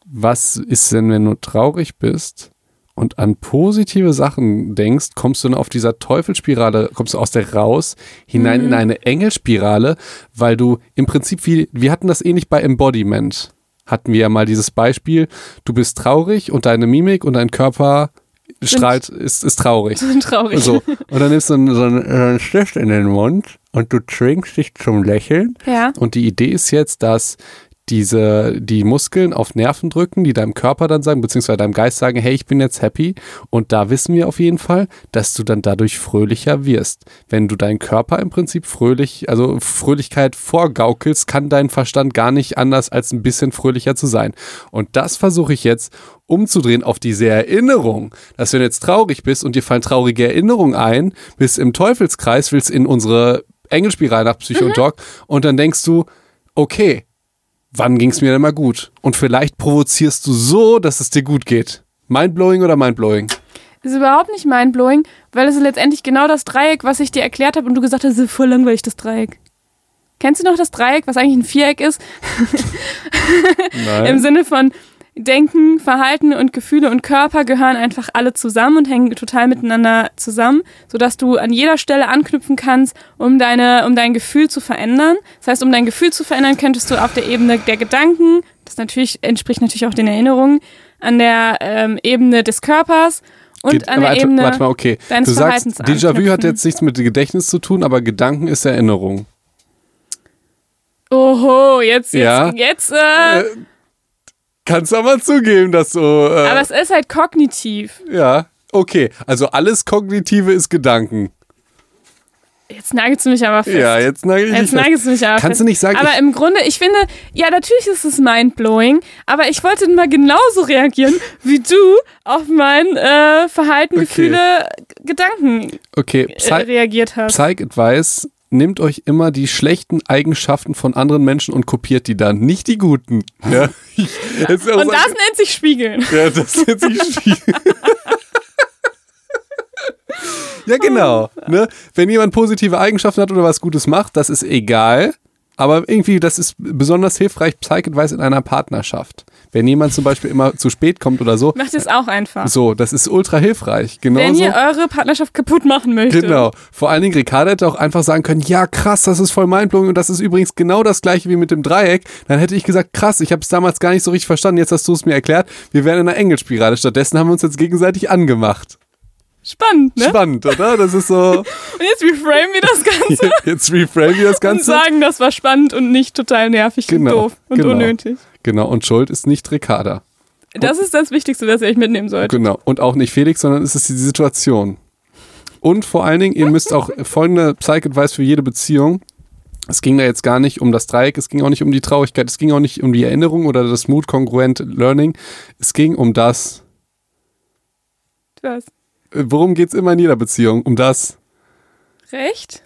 S1: Was ist denn, wenn du traurig bist und an positive Sachen denkst, kommst du dann auf dieser Teufelsspirale, kommst du aus der raus, hinein
S2: Mhm.
S1: in eine Engelspirale, weil du im Prinzip wie, wir hatten das ähnlich bei Embodiment. Hatten wir ja mal dieses Beispiel, du bist traurig und deine Mimik und dein Körper strahlt, ist, ist traurig. *laughs*
S2: Traurig.
S1: So. *laughs* Und dann nimmst du so einen, so einen Stift in den Mund und du zwingst dich zum Lächeln.
S2: Ja.
S1: Und die Idee ist jetzt, dass diese, die Muskeln auf Nerven drücken, die deinem Körper dann sagen, beziehungsweise deinem Geist sagen, hey, ich bin jetzt happy. Und da wissen wir auf jeden Fall, dass du dann dadurch fröhlicher wirst. Wenn du deinen Körper im Prinzip fröhlich, also Fröhlichkeit vorgaukelst, kann dein Verstand gar nicht anders als ein bisschen fröhlicher zu sein. Und das versuche ich jetzt umzudrehen auf diese Erinnerung, dass wenn du jetzt traurig bist und dir fallen traurige Erinnerungen ein, bist im Teufelskreis, willst in unsere Engelspirale nach Psycho und Talk und dann denkst du, okay, wann ging es mir denn mal gut? Und vielleicht provozierst du so, dass es dir gut geht. Mindblowing oder mindblowing?
S2: ist überhaupt nicht mindblowing, weil es ist letztendlich genau das Dreieck, was ich dir erklärt habe und du gesagt hast, es ist voll langweilig, das Dreieck. Kennst du noch das Dreieck, was eigentlich ein Viereck ist? *laughs* Im
S1: Nein.
S2: Sinne von Denken, Verhalten und Gefühle und Körper gehören einfach alle zusammen und hängen total miteinander zusammen, sodass du an jeder Stelle anknüpfen kannst, um, deine, um dein Gefühl zu verändern. Das heißt, um dein Gefühl zu verändern, könntest du auf der Ebene der Gedanken, das natürlich entspricht natürlich auch den Erinnerungen, an der ähm, Ebene des Körpers und
S1: Geht-
S2: an der
S1: warte,
S2: Ebene
S1: warte mal, okay.
S2: deines
S1: Du sagst, Déjà-vu hat jetzt nichts mit Gedächtnis zu tun, aber Gedanken ist Erinnerung.
S2: Oho, jetzt, jetzt,
S1: Ja.
S2: jetzt, äh,
S1: Äh, kannst du aber zugeben, dass du. Äh,
S2: aber es ist halt kognitiv.
S1: ja, okay. Also alles Kognitive ist Gedanken.
S2: Jetzt nagelst du mich aber fest.
S1: Ja, jetzt nagel ich dich
S2: Jetzt nagelst du mich aber
S1: Kannst
S2: fest.
S1: du nicht sagen,
S2: Aber im Grunde, ich finde, ja, natürlich ist es mindblowing, aber ich wollte mal genauso reagieren wie du auf mein äh, Verhalten,
S1: Okay.
S2: Gefühle, Gedanken
S1: Okay,
S2: äh,
S1: Psy
S2: reagiert hast.
S1: Psych Advice. Nehmt euch immer die schlechten Eigenschaften von anderen Menschen und kopiert die dann, nicht die guten. *laughs* Ja, ich, auch
S2: Und das nennt sich Spiegeln. *laughs*
S1: Ja, das nennt sich Spiel. *laughs* ja, genau. Ne? Wenn jemand positive Eigenschaften hat oder was Gutes macht, das ist egal. Aber irgendwie, das ist besonders hilfreich, Psych-Advice in einer Partnerschaft. Wenn jemand zum Beispiel immer zu spät kommt oder so,
S2: Macht es auch einfach.
S1: so, das ist ultra hilfreich. Genau
S2: Wenn ihr eure Partnerschaft kaputt machen möchtet.
S1: Genau. Vor allen Dingen, Ricardo hätte auch einfach sagen können, ja krass, das ist voll mindblowing und das ist übrigens genau das gleiche wie mit dem Dreieck. Dann hätte ich gesagt, krass, ich habe es damals gar nicht so richtig verstanden, jetzt hast du es mir erklärt. Wir wären in einer Engelspirale. Stattdessen haben wir uns jetzt gegenseitig angemacht.
S2: Spannend, ne?
S1: Spannend, oder? Das ist so, *laughs*
S2: Und jetzt reframe wir das Ganze *laughs*
S1: jetzt reframe wir das
S2: und
S1: Ganze.
S2: sagen, das war spannend und nicht total nervig
S1: Genau,
S2: und doof und
S1: genau.
S2: unnötig.
S1: Genau, und Schuld ist nicht Ricarda.
S2: Das ist das Wichtigste, was ihr euch mitnehmen sollt.
S1: Genau. Und auch nicht Felix, sondern es ist die Situation. Und vor allen Dingen, ihr müsst auch *laughs* folgende Psych-Advice für jede Beziehung. Es ging da jetzt gar nicht um das Dreieck, es ging auch nicht um die Traurigkeit, es ging auch nicht um die Erinnerung oder das Mood-Congruent Learning. Es ging um das.
S2: Was?
S1: Äh, Worum geht es immer in jeder Beziehung? Um das.
S2: Recht?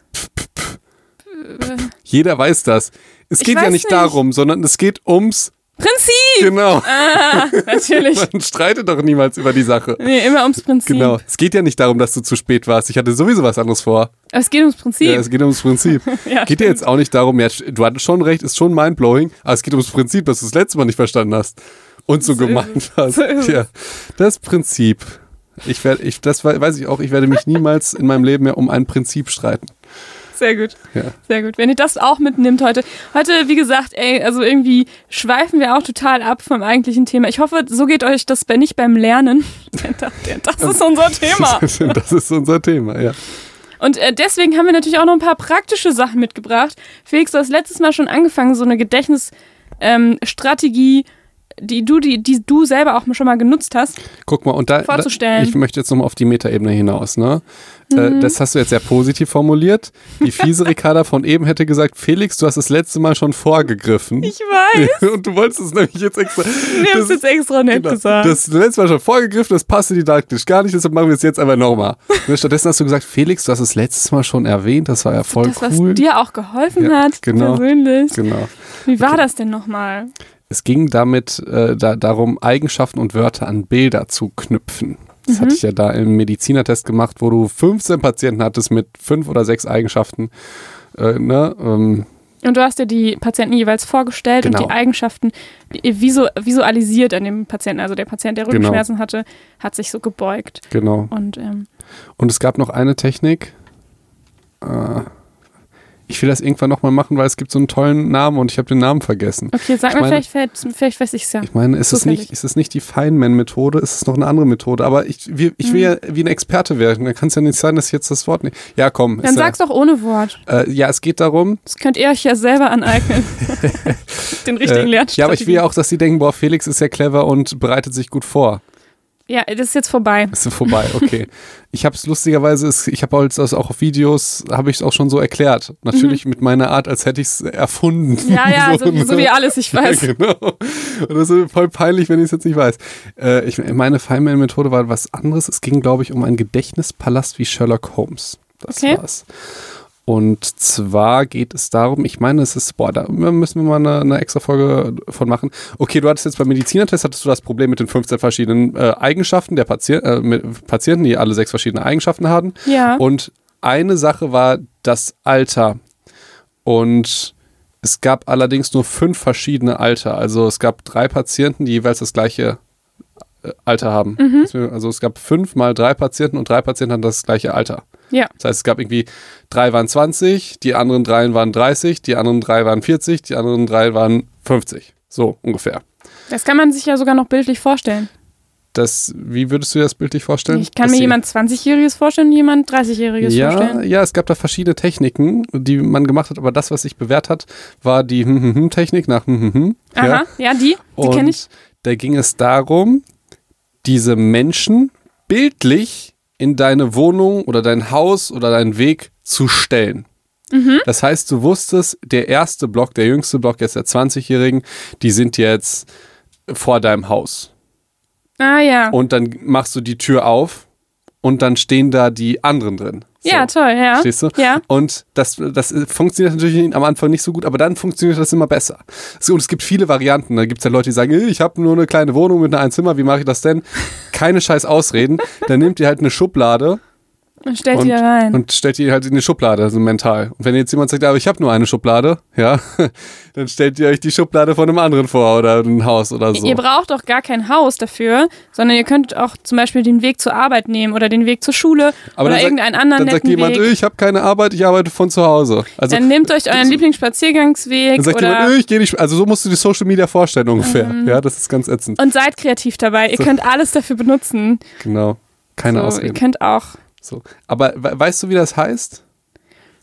S1: Jeder weiß das. Es
S2: Ich
S1: geht ja nicht,
S2: nicht.
S1: darum, sondern es geht ums.
S2: Prinzip!
S1: Genau.
S2: Ah, natürlich.
S1: Man streitet doch niemals über die Sache.
S2: Nee, immer ums Prinzip.
S1: Genau. Es geht ja nicht darum, dass du zu spät warst. Ich hatte sowieso was anderes vor.
S2: Aber es geht ums Prinzip.
S1: Ja, es geht ums Prinzip. *laughs*
S2: Ja,
S1: geht dir jetzt auch nicht darum, ja, du hattest schon recht, ist schon mindblowing, aber es geht ums Prinzip, dass du das letzte Mal nicht verstanden hast und so,
S2: So
S1: gemeint hast.
S2: So
S1: ja, das Prinzip. Ich werde, ich, das we- weiß ich auch, ich werde mich niemals in meinem Leben mehr um ein Prinzip streiten.
S2: Sehr gut.
S1: Ja.
S2: Sehr gut. Wenn ihr das auch mitnimmt heute. Heute, wie gesagt, ey, also irgendwie schweifen wir auch total ab vom eigentlichen Thema. Ich hoffe, so geht euch das bei- nicht beim Lernen. *laughs* Das- ist unser Thema. *laughs*
S1: das ist unser Thema, ja.
S2: Und äh, deswegen haben wir natürlich auch noch ein paar praktische Sachen mitgebracht. Felix, du hast letztes Mal schon angefangen, so eine Gedächtnisstrategie, die du, die, die du selber auch schon mal genutzt hast.
S1: Guck mal, und da, da
S2: Vorzustellen.
S1: ich möchte jetzt nochmal auf die Metaebene hinaus, ne?
S2: Mhm.
S1: Äh, das hast du jetzt sehr positiv formuliert. Die *laughs* fiese Ricarda von eben hätte gesagt, Felix, du hast das letzte Mal schon vorgegriffen.
S2: Ich weiß. *laughs*
S1: und du wolltest es nämlich jetzt extra.
S2: Wir haben es jetzt extra nett
S1: Genau.
S2: gesagt.
S1: Das letzte Mal schon vorgegriffen, das passte didaktisch gar nicht, deshalb machen wir es jetzt einfach nochmal. *laughs* Ne, Stattdessen hast du gesagt, Felix, du hast es letztes Mal schon erwähnt, das war ja voll
S2: das, was
S1: cool.
S2: dir auch geholfen
S1: Ja,
S2: hat,
S1: genau.
S2: persönlich.
S1: Genau.
S2: Wie war das denn nochmal?
S1: Es ging damit äh, da, darum, Eigenschaften und Wörter an Bilder zu knüpfen. Das
S2: Mhm.
S1: hatte ich ja da im Medizinertest gemacht, wo du 15 Patienten hattest mit fünf oder sechs Eigenschaften. Äh, ne? ähm,
S2: Und du hast dir die Patienten jeweils vorgestellt
S1: Genau.
S2: und die Eigenschaften die- visu visualisiert an dem Patienten. Also der Patient, der
S1: Genau.
S2: Rückenschmerzen hatte, hat sich so gebeugt.
S1: Genau.
S2: Und ähm,
S1: Und es gab noch eine Technik. Äh, ich will das irgendwann nochmal machen, weil es gibt so einen tollen Namen und ich habe den Namen vergessen.
S2: okay, sag
S1: Ich
S2: mal,
S1: meine-
S2: vielleicht, vielleicht weiß ich es ja.
S1: Ich meine, ist es, nicht, ist es nicht die Feynman-Methode? Ist es noch eine andere Methode? Aber ich, wir- ich will ja wie ein Experte werden. Da kann es ja nicht sein, dass ich jetzt das Wort nicht. Ja, komm.
S2: Dann
S1: ist ja,
S2: sag's doch ohne Wort.
S1: äh, ja, es geht darum.
S2: Das könnt ihr euch ja selber aneignen. *laughs* Den richtigen
S1: Äh,
S2: Lernstrategien.
S1: ja, aber ich will ja auch, dass sie denken, boah, Felix ist ja clever und bereitet sich gut vor.
S2: Ja, das ist jetzt vorbei.
S1: Ist vorbei, okay. ich habe es lustigerweise, ich habe das auch auf Videos, habe ich es auch schon so erklärt. Natürlich mit meiner Art, als hätte ich es erfunden.
S2: Mhm. Ja, ja, *laughs* so,
S1: ne?
S2: so wie alles, ich weiß.
S1: Ja, genau. Und das ist voll peinlich, wenn ich es jetzt nicht weiß. Äh, ich, meine Feynman-Methode war was anderes. Es ging, glaube ich, um einen Gedächtnispalast wie Sherlock Holmes. Das
S2: Okay.
S1: war's. Und zwar geht es darum, ich meine, es ist, boah, da müssen wir mal eine, eine extra Folge von machen. Okay, du hattest jetzt beim Medizinertest, hattest du das Problem mit den 15 verschiedenen äh, Eigenschaften der Patient, äh, mit Patienten, die alle sechs verschiedene Eigenschaften hatten.
S2: Ja.
S1: Und eine Sache war das Alter. Und es gab allerdings nur fünf verschiedene Alter. Also es gab drei Patienten, die jeweils das gleiche äh, Alter haben. Also es gab fünf mal drei Patienten und drei Patienten hatten das gleiche Alter.
S2: Ja.
S1: Das heißt, es gab irgendwie drei waren 20, die anderen drei waren 30, die anderen drei waren 40, die anderen drei waren 50. So ungefähr.
S2: Das kann man sich ja sogar noch bildlich vorstellen.
S1: Das, wie würdest du dir das bildlich vorstellen?
S2: Ich kann
S1: Dass
S2: mir jemand 20-Jähriges vorstellen und jemand 30-Jähriges
S1: ja,
S2: vorstellen.
S1: ja, es gab da verschiedene Techniken, die man gemacht hat, aber das, was sich bewährt hat, war die hm, hm, hm Technik nach hm, hm, hm.
S2: Aha,
S1: Ja.
S2: ja, die, die kenne ich.
S1: Und da ging es darum, diese Menschen bildlich in deine Wohnung oder dein Haus oder deinen Weg zu stellen.
S2: Mhm.
S1: Das heißt, du wusstest, der erste Block, der jüngste Block jetzt der 20-Jährigen, die sind jetzt vor deinem Haus.
S2: Ah ja.
S1: Und dann machst du die Tür auf und dann stehen da die anderen drin. So.
S2: Ja, toll, ja.
S1: Verstehst du?
S2: Ja.
S1: Und das, das funktioniert natürlich am Anfang nicht so gut, aber dann funktioniert das immer besser. So, und es gibt viele Varianten. Da gibt es ja Leute, die sagen, "Äh, ich habe nur eine kleine Wohnung mit einem Zimmer, wie mache ich das denn? Keine scheiß Ausreden. Dann nehmt ihr halt eine Schublade
S2: Und stellt
S1: und,
S2: die da rein.
S1: und stellt die halt in die Schublade, so mental. Und wenn jetzt jemand sagt, aber ich habe nur eine Schublade, ja, *laughs* dann stellt ihr euch die Schublade von einem anderen vor oder ein Haus oder so.
S2: Ihr braucht doch gar kein Haus dafür, sondern ihr könnt auch zum Beispiel den Weg zur Arbeit nehmen oder den Weg zur Schule
S1: Aber
S2: oder
S1: dann sagt-
S2: irgendeinen anderen
S1: Dann sagt jemand,
S2: Weg.
S1: "Äh, ich habe keine Arbeit, ich arbeite von zu Hause. Also
S2: Dann nehmt euch euren Lieblingsspaziergangsweg
S1: dann sagt
S2: oder
S1: jemand, "Äh, ich gehe nicht, also so musst du die Social Media vorstellen ungefähr. Ja, das ist ganz ätzend.
S2: und seid kreativ dabei. Ihr könnt alles dafür benutzen.
S1: Genau. Keine
S2: so, ihr
S1: Ausreden.
S2: könnt auch.
S1: So. Aber we weißt du, wie das heißt?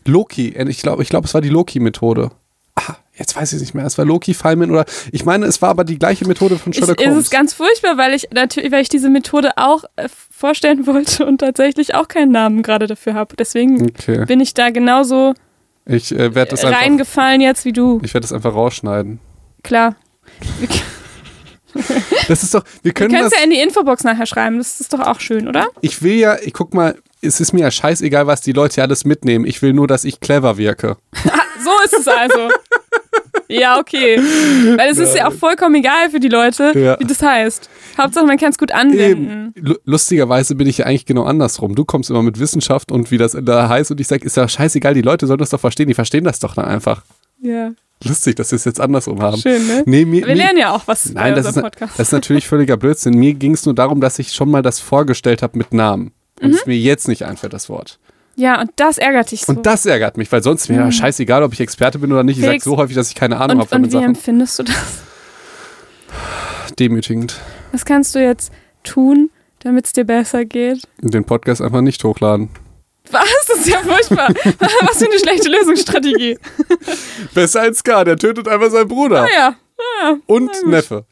S1: Loki. Äh, Ich glaube, ich glaub, es war die Loki-Methode. Ah, jetzt weiß ich nicht mehr. Es war Loki, Feynman oder. Ich meine, es war aber die gleiche Methode von
S2: Es
S1: Sherlock
S2: ist
S1: Holmes.
S2: es ganz furchtbar, weil ich natürlich, weil ich diese Methode auch äh, vorstellen *laughs* wollte und tatsächlich auch keinen Namen gerade dafür habe. Deswegen
S1: okay.
S2: bin ich da genauso
S1: Ich äh, werde das, einfach-
S2: reingefallen jetzt wie du.
S1: ich werd das einfach rausschneiden.
S2: Klar.
S1: Das ist doch. Wir
S2: Du
S1: können
S2: kannst
S1: das.
S2: ja in die Infobox nachher schreiben. Das ist doch auch schön, oder?
S1: Ich will ja, ich guck mal, es ist mir ja scheißegal, was die Leute alles mitnehmen. Ich will nur, dass ich clever wirke. *laughs*
S2: So ist es also. ja, okay. Weil es ist ja auch vollkommen egal für die Leute,
S1: Ja.
S2: wie das heißt. Hauptsache, man kann es gut anwenden.
S1: Lu- Lustigerweise bin ich ja eigentlich genau andersrum. Du kommst immer mit Wissenschaft und wie das da heißt und ich sage, ist ja scheißegal, die Leute sollen das doch verstehen. Die verstehen das doch dann einfach.
S2: Ja,
S1: Lustig, dass wir es jetzt andersrum haben.
S2: schön, ne?
S1: Nee, mir,
S2: Wir lernen ja auch was
S1: Nein,
S2: bei
S1: das ist,
S2: unserem Podcast.
S1: das ist natürlich völliger Blödsinn. Mir ging es nur darum, dass ich schon mal das vorgestellt habe mit Namen. Und
S2: Mhm.
S1: es mir jetzt nicht einfällt, das Wort.
S2: ja, und das ärgert dich so.
S1: Und das ärgert mich, weil sonst wäre ja scheißegal, ob ich Experte bin oder nicht. Ich sage so häufig, dass ich keine Ahnung habe
S2: und,
S1: von
S2: und
S1: den
S2: wie
S1: Sachen.
S2: empfindest du das?
S1: Demütigend.
S2: Was kannst du jetzt tun, damit es dir besser geht?
S1: Den Podcast einfach nicht hochladen.
S2: Was? Das ist ja furchtbar. *laughs* Was für eine schlechte Lösungsstrategie. *laughs*
S1: Besser als K, der tötet einfach seinen Bruder.
S2: Ah ja. ja.
S1: Und Neffe.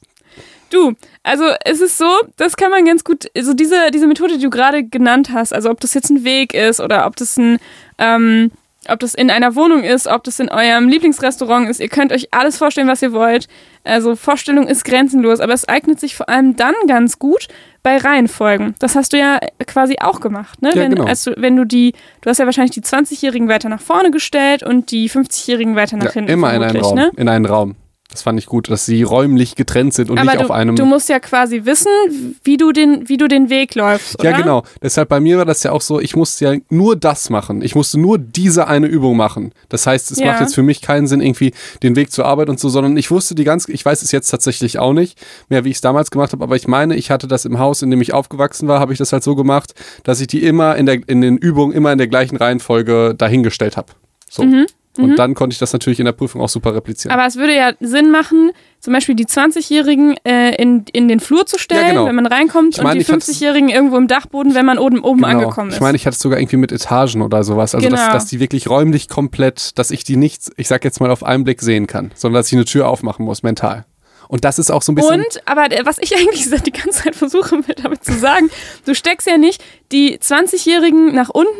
S2: Du, also es ist so, das kann man ganz gut, also diese, diese Methode, die du gerade genannt hast, also ob das jetzt ein Weg ist oder ob das ein, ähm, ob das in einer Wohnung ist, ob das in eurem Lieblingsrestaurant ist, ihr könnt euch alles vorstellen, was ihr wollt. Also Vorstellung ist grenzenlos, aber es eignet sich vor allem dann ganz gut bei Reihenfolgen. Das hast du ja quasi auch gemacht, ne?
S1: Ja,
S2: wenn,
S1: genau.
S2: als du, wenn du die, du hast ja wahrscheinlich die 20-Jährigen weiter nach vorne gestellt und die 50-Jährigen weiter nach
S1: Ja,
S2: hinten.
S1: immer in einen Raum.
S2: Ne?
S1: In einen Raum. Das fand ich gut, dass sie räumlich getrennt sind und
S2: Aber
S1: nicht
S2: du,
S1: auf einem.
S2: du musst ja quasi wissen, wie du den, wie du den Weg läufst, oder?
S1: ja, genau. Deshalb bei mir war das ja auch so, ich musste ja nur das machen. Ich musste nur diese eine Übung machen. Das heißt, es
S2: Ja.
S1: macht jetzt für mich keinen Sinn, irgendwie den Weg zur Arbeit und so, sondern ich wusste die ganz, ich weiß es jetzt tatsächlich auch nicht mehr, wie ich es damals gemacht habe, aber ich meine, ich hatte das im Haus, in dem ich aufgewachsen war, habe ich das halt so gemacht, dass ich die immer in, der, in den Übungen immer in der gleichen Reihenfolge dahingestellt habe. So.
S2: Mhm.
S1: Und dann konnte ich das natürlich in der Prüfung auch super replizieren.
S2: Aber es würde ja Sinn machen, zum Beispiel die 20-Jährigen äh, in, in den Flur zu stellen,
S1: genau.
S2: wenn man reinkommt,
S1: Ich meine,
S2: und die
S1: ich hab's-
S2: 50-Jährigen irgendwo im Dachboden, wenn man oben, oben angekommen ist.
S1: Genau. Ich meine, ich hatte es sogar irgendwie mit Etagen oder sowas. Also, dass,
S2: Genau.
S1: dass die wirklich räumlich komplett, dass ich die nicht, ich sag jetzt mal, auf einen Blick sehen kann, sondern dass ich eine Tür aufmachen muss, mental. Und das ist auch so ein bisschen.
S2: Und, aber äh, was ich *laughs* eigentlich die ganze Zeit versuche damit zu sagen, du steckst ja nicht die 20-Jährigen nach unten,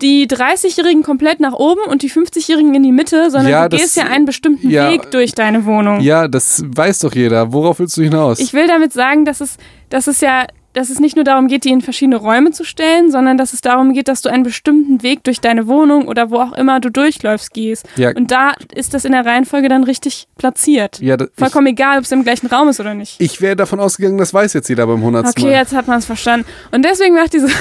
S2: die 30-Jährigen komplett nach oben und die 50-Jährigen in die Mitte, sondern
S1: Ja,
S2: du
S1: das-
S2: gehst ja einen bestimmten
S1: ja.
S2: Weg durch deine Wohnung.
S1: Ja, das weiß doch jeder. Worauf willst du hinaus?
S2: Ich will damit sagen, dass es, dass es ja, dass es nicht nur darum geht, die in verschiedene Räume zu stellen, sondern dass es darum geht, dass du einen bestimmten Weg durch deine Wohnung oder wo auch immer du durchläufst gehst.
S1: ja,
S2: Und da ist das in der Reihenfolge dann richtig platziert.
S1: ja, da- ich,
S2: Vollkommen egal, ob es im gleichen Raum ist oder nicht.
S1: ich wäre davon ausgegangen, das weiß jetzt jeder beim 100.
S2: Okay,
S1: Mal.
S2: jetzt hat man es verstanden. Und deswegen macht diese. *laughs*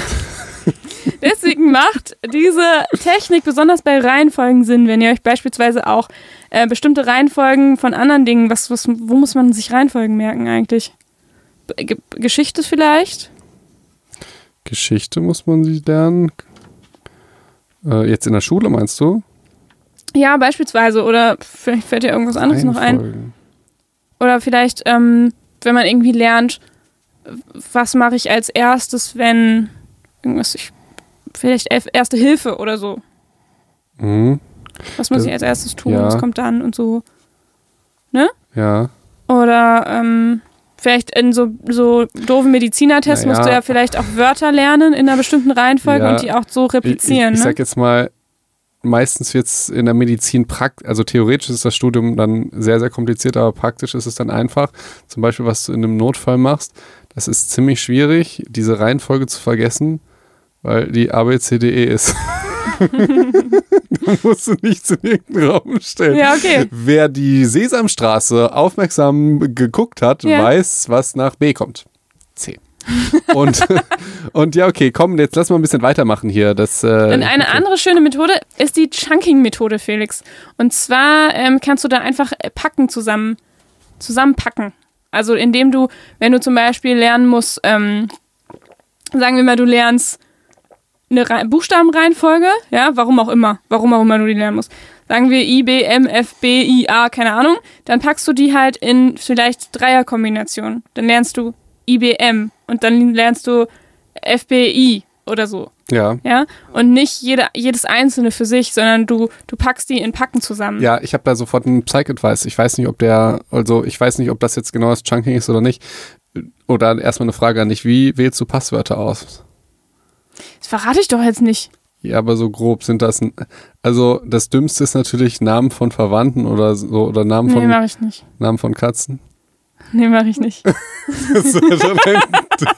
S2: Deswegen macht diese Technik besonders bei Reihenfolgen Sinn, wenn ihr euch beispielsweise auch äh, bestimmte Reihenfolgen von anderen Dingen, was, was, wo muss man sich Reihenfolgen merken eigentlich? Ge Geschichte vielleicht?
S1: Geschichte muss man sie lernen. Äh, jetzt in der Schule meinst du?
S2: Ja, beispielsweise. Oder vielleicht fällt dir irgendwas anderes noch ein. Oder vielleicht, ähm, wenn man irgendwie lernt, was mache ich als erstes, wenn irgendwas, ich, vielleicht erste Hilfe oder so.
S1: Mhm.
S2: Was muss
S1: Das-
S2: ich als erstes tun?
S1: ja.
S2: Was kommt dann und so.
S1: Ja.
S2: Oder ähm, vielleicht in so, so doofen Medizinertests
S1: Naja.
S2: musst du ja vielleicht auch Wörter lernen in einer bestimmten Reihenfolge
S1: Ja.
S2: und die auch so replizieren.
S1: Ich, ich
S2: ne?
S1: sag jetzt mal, meistens wird es in der Medizin praktisch, also theoretisch ist das Studium dann sehr, sehr kompliziert, aber praktisch ist es dann einfach. Zum Beispiel, was du in einem Notfall machst, das ist ziemlich schwierig, diese Reihenfolge zu vergessen, weil die ABCDE ist. *laughs* *laughs* da musst du nichts in irgendeinen Raum stellen.
S2: Ja, okay.
S1: Wer die Sesamstraße aufmerksam geguckt hat,
S2: Ja.
S1: weiß, was nach B kommt. C. *laughs* und, und ja, okay, komm, jetzt lass mal ein bisschen weitermachen hier. Das, äh,
S2: Und eine andere schöne Methode ist die Chunking-Methode, Felix. Und zwar ähm, kannst du da einfach äh, Packen zusammen, zusammenpacken. Also indem du, wenn du zum Beispiel lernen musst, ähm, sagen wir mal, du lernst eine Rei- Buchstabenreihenfolge, ja, warum auch immer, warum auch immer du die lernen musst. Sagen wir I, B, M, F, B, I, A, keine Ahnung. Dann packst du die halt in vielleicht Dreierkombinationen. Dann lernst du IBM und dann lernst du FBI oder so
S1: ja.
S2: ja, und nicht jede, jedes einzelne für sich, sondern du, du packst die in Packen zusammen.
S1: Ja, ich habe da sofort einen Psych-Advice. Ich weiß nicht, ob der, also ich weiß nicht, ob das jetzt genau das Chunking ist oder nicht. Oder erstmal eine Frage an dich, wie wählst du Passwörter aus?
S2: Das verrate ich doch jetzt nicht.
S1: Ja, aber so grob sind das, also das Dümmste ist natürlich Namen von Verwandten oder so, oder Namen
S2: Nee,
S1: von,
S2: mache ich nicht.
S1: Namen von Katzen.
S2: Nee, mache ich nicht. *laughs*
S1: Das ist ja schon ein,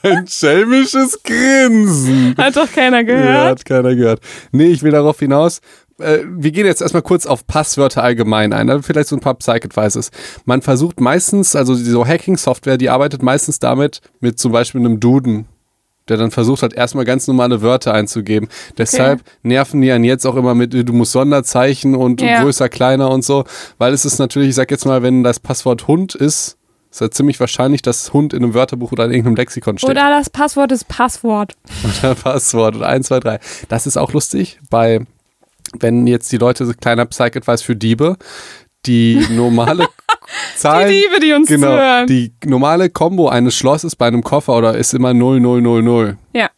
S1: ein schelmisches Grinsen.
S2: Hat doch keiner
S1: Ja,
S2: gehört.
S1: hat keiner gehört. Nee, ich will darauf hinaus. Äh, wir gehen jetzt erstmal kurz auf Passwörter allgemein ein. Dann vielleicht so ein paar Psych-Advices. Man versucht meistens, also so Hacking-Software, die arbeitet meistens damit mit zum Beispiel einem Duden, der dann versucht hat, erstmal ganz normale Wörter einzugeben. Deshalb nerven die einen jetzt auch immer mit, du musst Sonderzeichen und
S2: Ja.
S1: größer, kleiner und so. Weil es ist natürlich, ich sag jetzt mal, wenn das Passwort Hund ist, ist ja ziemlich wahrscheinlich, dass Hund in einem Wörterbuch oder in irgendeinem Lexikon steht.
S2: Oder das Passwort ist Passwort. *laughs*
S1: Oder Passwort oder 1, 2, 3. Das ist auch lustig, bei, wenn jetzt die Leute, so kleiner Psych-Advice für Diebe, die normale *laughs* Zahl.
S2: Die Diebe, die uns
S1: Genau,
S2: zuhören.
S1: die normale Kombo eines Schlosses bei einem Koffer oder ist immer 0000.
S2: Ja.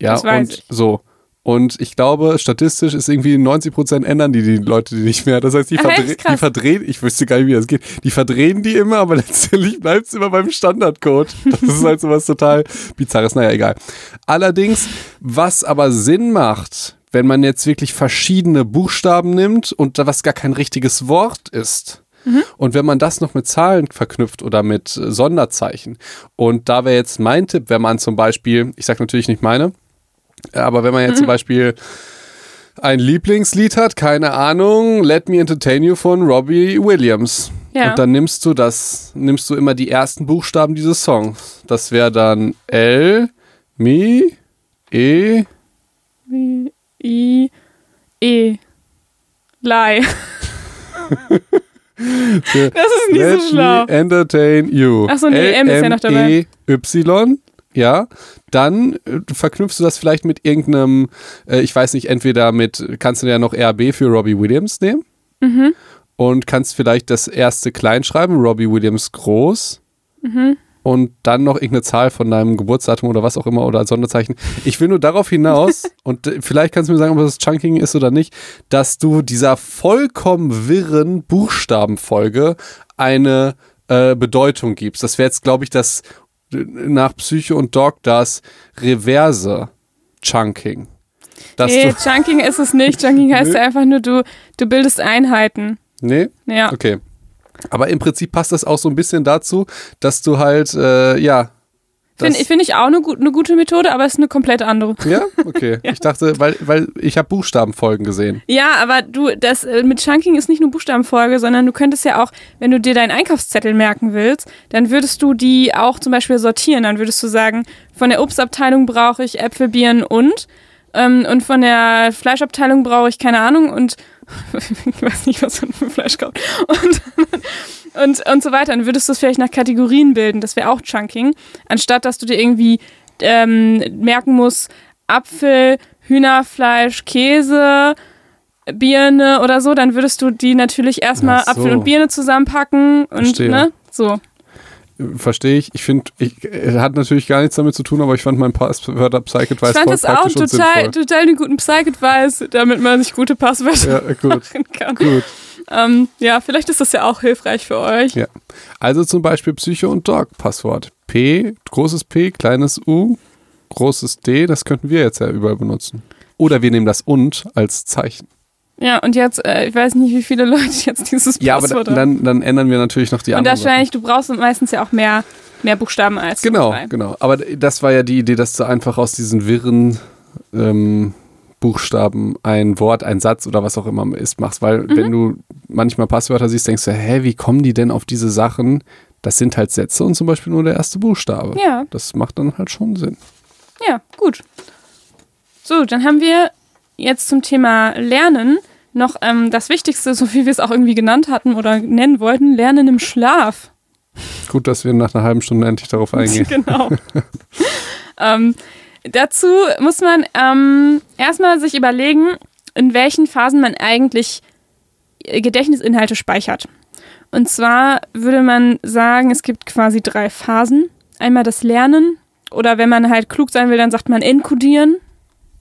S1: Ja,
S2: Das weiß
S1: und
S2: ich.
S1: so. Und ich glaube, statistisch ist irgendwie 90% ändern die, die Leute die nicht mehr. Das heißt, die, verdre die verdrehen, ich wüsste gar nicht, wie das geht, die verdrehen die immer, aber *laughs* letztendlich bleibt es immer beim Standardcode. Das ist halt so was total bizarres. Naja, egal. Allerdings, was aber Sinn macht, wenn man jetzt wirklich verschiedene Buchstaben nimmt und da was gar kein richtiges Wort ist, und wenn man das noch mit Zahlen verknüpft oder mit äh, Sonderzeichen, und da wäre jetzt mein Tipp, wenn man zum Beispiel, ich sage natürlich nicht meine, aber wenn man jetzt zum Beispiel ein Lieblingslied hat, keine Ahnung, Let Me Entertain You von Robbie Williams.
S2: Ja.
S1: Und dann nimmst du das, nimmst du immer die ersten Buchstaben dieses Songs. Das wäre dann L, Mi, E,
S2: Wie, I, E. Lei. *laughs* das ist nicht
S1: Let
S2: so schlau.
S1: entertain you.
S2: Ach so, nee, M ist ja noch dabei.
S1: Y, ja. Dann äh, verknüpfst du das vielleicht mit irgendeinem, äh, ich weiß nicht, entweder mit, kannst du ja noch RB für Robbie Williams nehmen.
S2: Mhm.
S1: Und kannst vielleicht das erste klein schreiben, Robbie Williams groß.
S2: Mhm.
S1: Und dann noch irgendeine Zahl von deinem Geburtsdatum oder was auch immer oder Sonderzeichen. Ich will nur darauf hinaus, *laughs* und äh, vielleicht kannst du mir sagen, ob das Chunking ist oder nicht, dass du dieser vollkommen wirren Buchstabenfolge eine äh, Bedeutung gibst. Das wäre jetzt, glaube ich, das äh, nach Psyche und Dog das Reverse Chunking. Dass
S2: Nee, Chunking ist es nicht. Chunking *laughs* heißt ja einfach nur, du, du bildest Einheiten.
S1: nee?
S2: Ja.
S1: Okay. Aber im Prinzip passt das auch so ein bisschen dazu, dass du halt, äh, ja.
S2: Finde find ich auch eine, gut, eine gute Methode, aber es ist eine komplett andere.
S1: Ja, okay. *laughs* Ich dachte, weil, weil ich habe Buchstabenfolgen gesehen.
S2: Ja, aber du, das äh, mit Chunking ist nicht nur Buchstabenfolge, sondern du könntest ja auch, wenn du dir deinen Einkaufszettel merken willst, dann würdest du die auch zum Beispiel sortieren. Dann würdest du sagen, von der Obstabteilung brauche ich Äpfel, Birnen und ähm, und von der Fleischabteilung brauche ich keine Ahnung und *laughs* ich weiß nicht, was man für Fleisch kauft. Und, *laughs* und, und so weiter. Dann würdest du es vielleicht nach Kategorien bilden. Das wäre auch Chunking. Anstatt, dass du dir irgendwie ähm, merken musst, Apfel, Hühnerfleisch, Käse, Birne oder so, dann würdest du die natürlich erstmal
S1: so.
S2: Apfel und Birne zusammenpacken und
S1: Verstehe.
S2: ne, so.
S1: Verstehe ich. Ich finde, äh, hat natürlich gar nichts damit zu tun, aber ich fand mein Passwörter Psych-Advice
S2: Ich fand
S1: voll
S2: das auch
S1: praktisch
S2: total, total guten Psych-Advice, damit man sich gute Passwörter
S1: Ja, gut,
S2: machen kann.
S1: gut.
S2: Ähm, ja, vielleicht ist das ja auch hilfreich für euch.
S1: Ja. Also zum Beispiel Psycho und Dog Passwort. P, großes P, kleines U, großes D, das könnten wir jetzt ja überall benutzen. Oder wir nehmen das und als Zeichen.
S2: Ja, und jetzt, äh, ich weiß nicht, wie viele Leute *laughs* jetzt dieses
S1: Ja, aber
S2: Passwort
S1: dann,
S2: haben.
S1: dann, dann ändern wir natürlich noch die
S2: Und
S1: anderen.
S2: wahrscheinlich, du brauchst meistens ja auch mehr, mehr Buchstaben als
S1: Sachen. Genau,
S2: zwei.
S1: genau. Aber das war ja die Idee, dass du einfach aus diesen wirren ähm, Buchstaben ein Wort, ein Satz oder was auch immer ist, machst. Weil
S2: Mhm.
S1: wenn du manchmal Passwörter siehst, denkst du, hä, wie kommen die denn auf diese Sachen? Das sind halt Sätze und zum Beispiel nur der erste Buchstabe.
S2: Ja,
S1: Das macht dann halt schon Sinn.
S2: ja, gut. So, dann haben wir jetzt zum Thema Lernen noch ähm, das Wichtigste, *laughs* so wie wir es auch irgendwie genannt hatten oder nennen wollten, Lernen im Schlaf.
S1: Gut, dass wir nach einer halben Stunde endlich darauf *laughs* eingehen.
S2: genau. *laughs* ähm, dazu muss man ähm, erstmal sich überlegen, in welchen Phasen man eigentlich äh, Gedächtnisinhalte speichert. Und zwar würde man sagen, es gibt quasi drei Phasen. Einmal das Lernen oder wenn man halt klug sein will, dann sagt man enkodieren.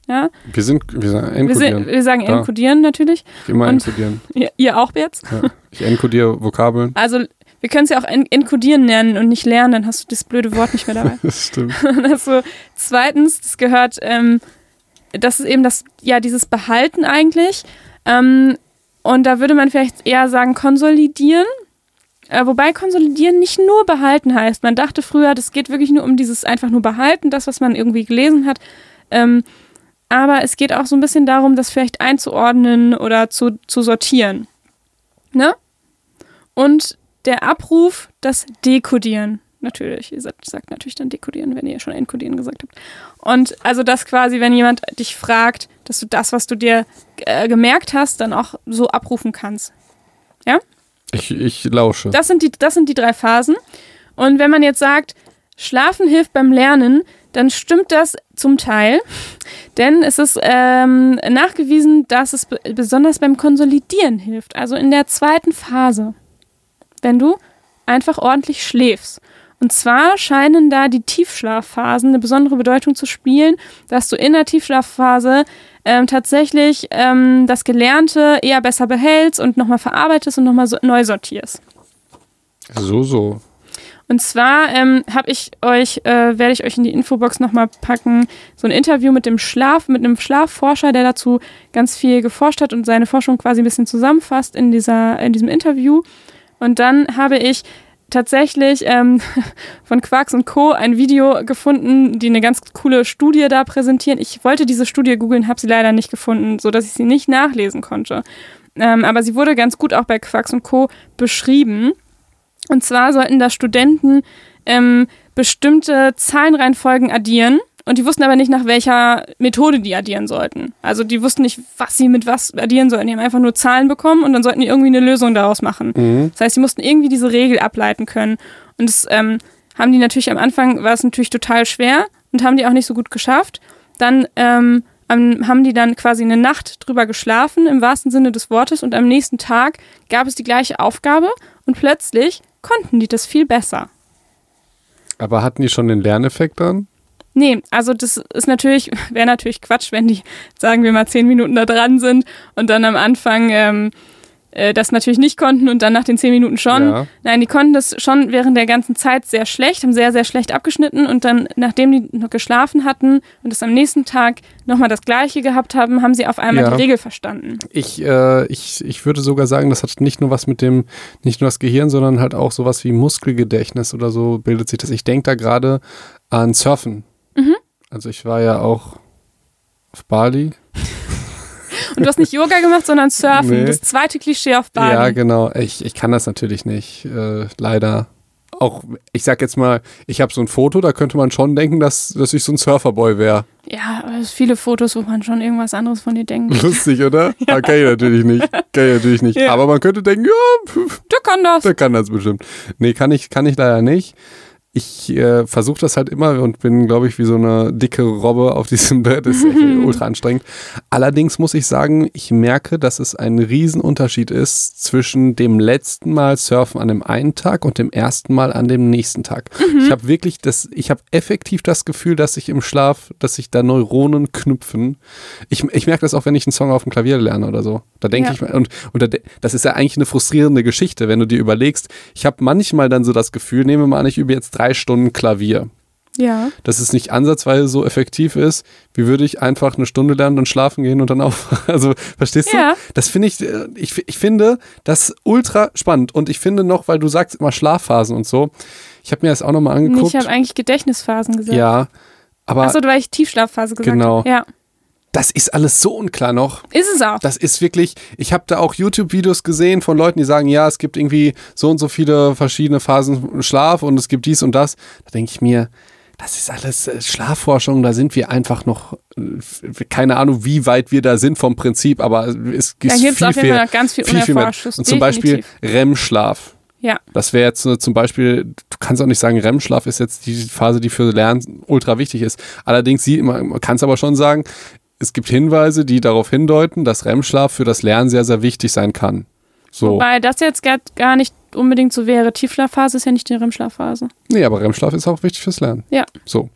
S2: Ja,
S1: Wir sind, wir sagen
S2: wir,
S1: enkodieren.
S2: se- wir sagen
S1: Da.
S2: enkodieren natürlich.
S1: Ich immer
S2: und-
S1: enkodieren. *laughs*
S2: Ihr, ihr auch jetzt.
S1: Ja. Ich enkodiere Vokabeln.
S2: Also wir können es ja auch en enkodieren nennen und nicht lernen, dann hast du das blöde Wort nicht mehr dabei. *laughs*
S1: Das stimmt. *laughs*
S2: also zweitens, das gehört, ähm, das ist eben das, ja, dieses Behalten eigentlich. Ähm, und da würde man vielleicht eher sagen, konsolidieren. Äh, wobei konsolidieren nicht nur behalten heißt. Man dachte früher, das geht wirklich nur um dieses einfach nur behalten, das, was man irgendwie gelesen hat. Ähm, aber es geht auch so ein bisschen darum, das vielleicht einzuordnen oder zu, zu sortieren. Ne? Und der Abruf, das Dekodieren. Natürlich, ihr sagt, sagt natürlich dann dekodieren, wenn ihr schon enkodieren gesagt habt. Und also das quasi, wenn jemand dich fragt, dass du das, was du dir äh, gemerkt hast, dann auch so abrufen kannst.
S1: Ich, ich lausche.
S2: Das sind, die, das sind die drei Phasen. Und wenn man jetzt sagt, Schlafen hilft beim Lernen, dann stimmt das zum Teil. Denn es ist ähm, nachgewiesen, dass es be besonders beim Konsolidieren hilft. Also in der zweiten Phase. Wenn du einfach ordentlich schläfst. Und zwar scheinen da die Tiefschlafphasen eine besondere Bedeutung zu spielen, dass du in der Tiefschlafphase ähm, tatsächlich ähm, das Gelernte eher besser behältst und nochmal verarbeitest und nochmal so, neu sortierst.
S1: So, so.
S2: Und zwar ähm, habe ich euch, äh, werde ich euch in die Infobox nochmal packen, so ein Interview mit dem Schlaf, mit einem Schlafforscher, der dazu ganz viel geforscht hat und seine Forschung quasi ein bisschen zusammenfasst in, dieser, in diesem Interview. Und dann habe ich tatsächlich ähm, *laughs* von Quarks und Co. ein Video gefunden, die eine ganz coole Studie da präsentieren. Ich wollte diese Studie googeln, habe sie leider nicht gefunden, sodass ich sie nicht nachlesen konnte. Ähm, aber sie wurde ganz gut auch bei Quarks und Co. beschrieben. Und zwar sollten da Studenten ähm, bestimmte Zahlenreihenfolgen addieren. Und die wussten aber nicht, nach welcher Methode die addieren sollten. Also die wussten nicht, was sie mit was addieren sollten. Die haben einfach nur Zahlen bekommen und dann sollten die irgendwie eine Lösung daraus machen.
S1: Mhm.
S2: Das heißt, sie mussten irgendwie diese Regel ableiten können. Und das ähm, haben die natürlich am Anfang, war es natürlich total schwer und haben die auch nicht so gut geschafft. Dann ähm, haben die dann quasi eine Nacht drüber geschlafen, im wahrsten Sinne des Wortes. Und am nächsten Tag gab es die gleiche Aufgabe und plötzlich konnten die das viel besser.
S1: Aber hatten die schon den Lerneffekt dann?
S2: Nee, also das ist natürlich, *laughs* wäre natürlich Quatsch, wenn die, sagen wir mal, zehn Minuten da dran sind und dann am Anfang ähm, äh, das natürlich nicht konnten und dann nach den zehn Minuten schon.
S1: Ja.
S2: Nein, die konnten das schon während der ganzen Zeit sehr schlecht, haben sehr, sehr schlecht abgeschnitten und dann, nachdem die noch geschlafen hatten und es am nächsten Tag nochmal das Gleiche gehabt haben, haben sie auf einmal
S1: Ja.
S2: die Regel verstanden.
S1: Ich, äh, ich, ich würde sogar sagen, das hat nicht nur was mit dem, nicht nur das Gehirn, sondern halt auch sowas wie Muskelgedächtnis oder so bildet sich das. Ich denke da gerade an Surfen.
S2: Mhm.
S1: Also ich war ja auch auf Bali.
S2: Und du hast nicht Yoga gemacht, sondern Surfen.
S1: Nee.
S2: Das zweite Klischee auf Bali.
S1: Ja, genau. Ich, ich kann das natürlich nicht, äh, leider. Auch, ich sag jetzt mal, ich habe so ein Foto, da könnte man schon denken, dass, dass ich so ein Surferboy wäre.
S2: Ja, aber es viele Fotos, wo man schon irgendwas anderes von dir denkt. *laughs*
S1: Lustig, oder? *laughs* Ah, kann ich natürlich nicht. Kann ich natürlich nicht.
S2: Ja.
S1: Aber man könnte denken, ja, pf,
S2: Du kann das.
S1: Der kann das bestimmt. Nee, kann ich, kann ich leider nicht. Ich äh, versuche das halt immer und bin, glaube ich, wie so eine dicke Robbe auf diesem *laughs* Brett. Das ist echt ultra anstrengend. Allerdings muss ich sagen, ich merke, dass es ein Riesenunterschied ist zwischen dem letzten Mal Surfen an dem einen Tag und dem ersten Mal an dem nächsten Tag. Ich habe wirklich das, ich habe effektiv das Gefühl, dass ich im Schlaf, dass sich da Neuronen knüpfen. Ich, ich merke das auch, wenn ich einen Song auf dem Klavier lerne oder so. Da denke
S2: Ja.
S1: ich, und, und da, das ist ja eigentlich eine frustrierende Geschichte, wenn du dir überlegst, ich habe manchmal dann so das Gefühl, nehmen wir mal an, ich übe jetzt drei Stunden Klavier,
S2: Ja.
S1: dass es nicht ansatzweise so effektiv ist, wie würde ich einfach eine Stunde lernen und schlafen gehen und dann aufwachen. *laughs* Also, verstehst du?
S2: Ja.
S1: Das finde ich, äh, ich, ich finde das ultra spannend und ich finde noch, weil du sagst immer Schlafphasen und so, ich habe mir das auch nochmal angeguckt.
S2: Ich habe eigentlich Gedächtnisphasen gesagt.
S1: ja, aber
S2: Achso, weil ich Tiefschlafphase gesagt
S1: Genau.
S2: habe. Ja.
S1: Das ist alles so unklar noch.
S2: Ist es auch.
S1: Das ist wirklich, ich habe da auch YouTube-Videos gesehen von Leuten, die sagen, ja, es gibt irgendwie so und so viele verschiedene Phasen Schlaf und es gibt dies und das. Da denke ich mir, das ist alles äh, Schlafforschung, da sind wir einfach noch, äh, keine Ahnung, wie weit wir da sind vom Prinzip, aber es
S2: gibt es
S1: viel,
S2: auf jeden
S1: viel,
S2: Fall noch ganz viel,
S1: viel, viel mehr. Und zum Beispiel
S2: definitiv.
S1: REM-Schlaf.
S2: Ja.
S1: Das wäre jetzt zum Beispiel, du kannst auch nicht sagen, REM-Schlaf ist jetzt die Phase, die für Lernen ultra wichtig ist. Allerdings, man kann es aber schon sagen, es gibt Hinweise, die darauf hindeuten, dass REM-Schlaf für das Lernen sehr, sehr wichtig sein kann. So.
S2: Wobei das jetzt gar, nicht unbedingt so wäre. Tiefschlafphase ist ja nicht die REM-Schlafphase.
S1: Nee, aber REM-Schlaf ist auch wichtig fürs Lernen.
S2: Ja.
S1: So.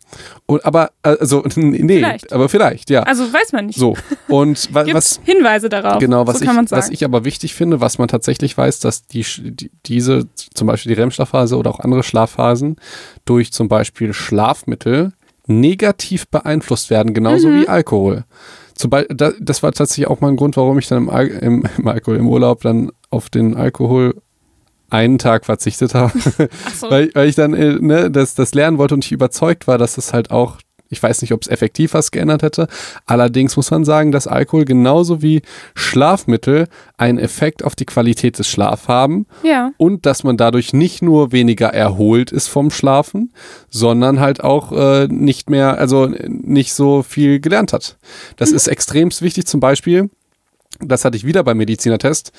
S1: Und aber, also, *laughs* nee,
S2: Vielleicht.
S1: aber vielleicht, ja.
S2: Also weiß man nicht.
S1: So. Und *laughs* wa was,
S2: Hinweise darauf.
S1: Genau, was,
S2: so kann man
S1: ich,
S2: sagen.
S1: was ich aber wichtig finde, was man tatsächlich weiß, dass die, die, diese, zum Beispiel die REM-Schlafphase oder auch andere Schlafphasen durch zum Beispiel Schlafmittel negativ beeinflusst werden, genauso
S2: Mhm.
S1: wie Alkohol. Das war tatsächlich auch mal ein Grund, warum ich dann im, Al im, im Alkohol, im Urlaub dann auf den Alkohol einen Tag verzichtet habe,
S2: so. *laughs*
S1: weil, weil ich dann äh, ne, das, das lernen wollte und ich überzeugt war, dass es halt auch, ich weiß nicht, ob es effektiv was geändert hätte. Allerdings muss man sagen, dass Alkohol genauso wie Schlafmittel einen Effekt auf die Qualität des Schlafs haben
S2: ja.
S1: und dass man dadurch nicht nur weniger erholt ist vom Schlafen, sondern halt auch äh, nicht mehr, also nicht so viel gelernt hat. Das ist extremst wichtig. Zum Beispiel, das hatte ich wieder beim Medizinertest,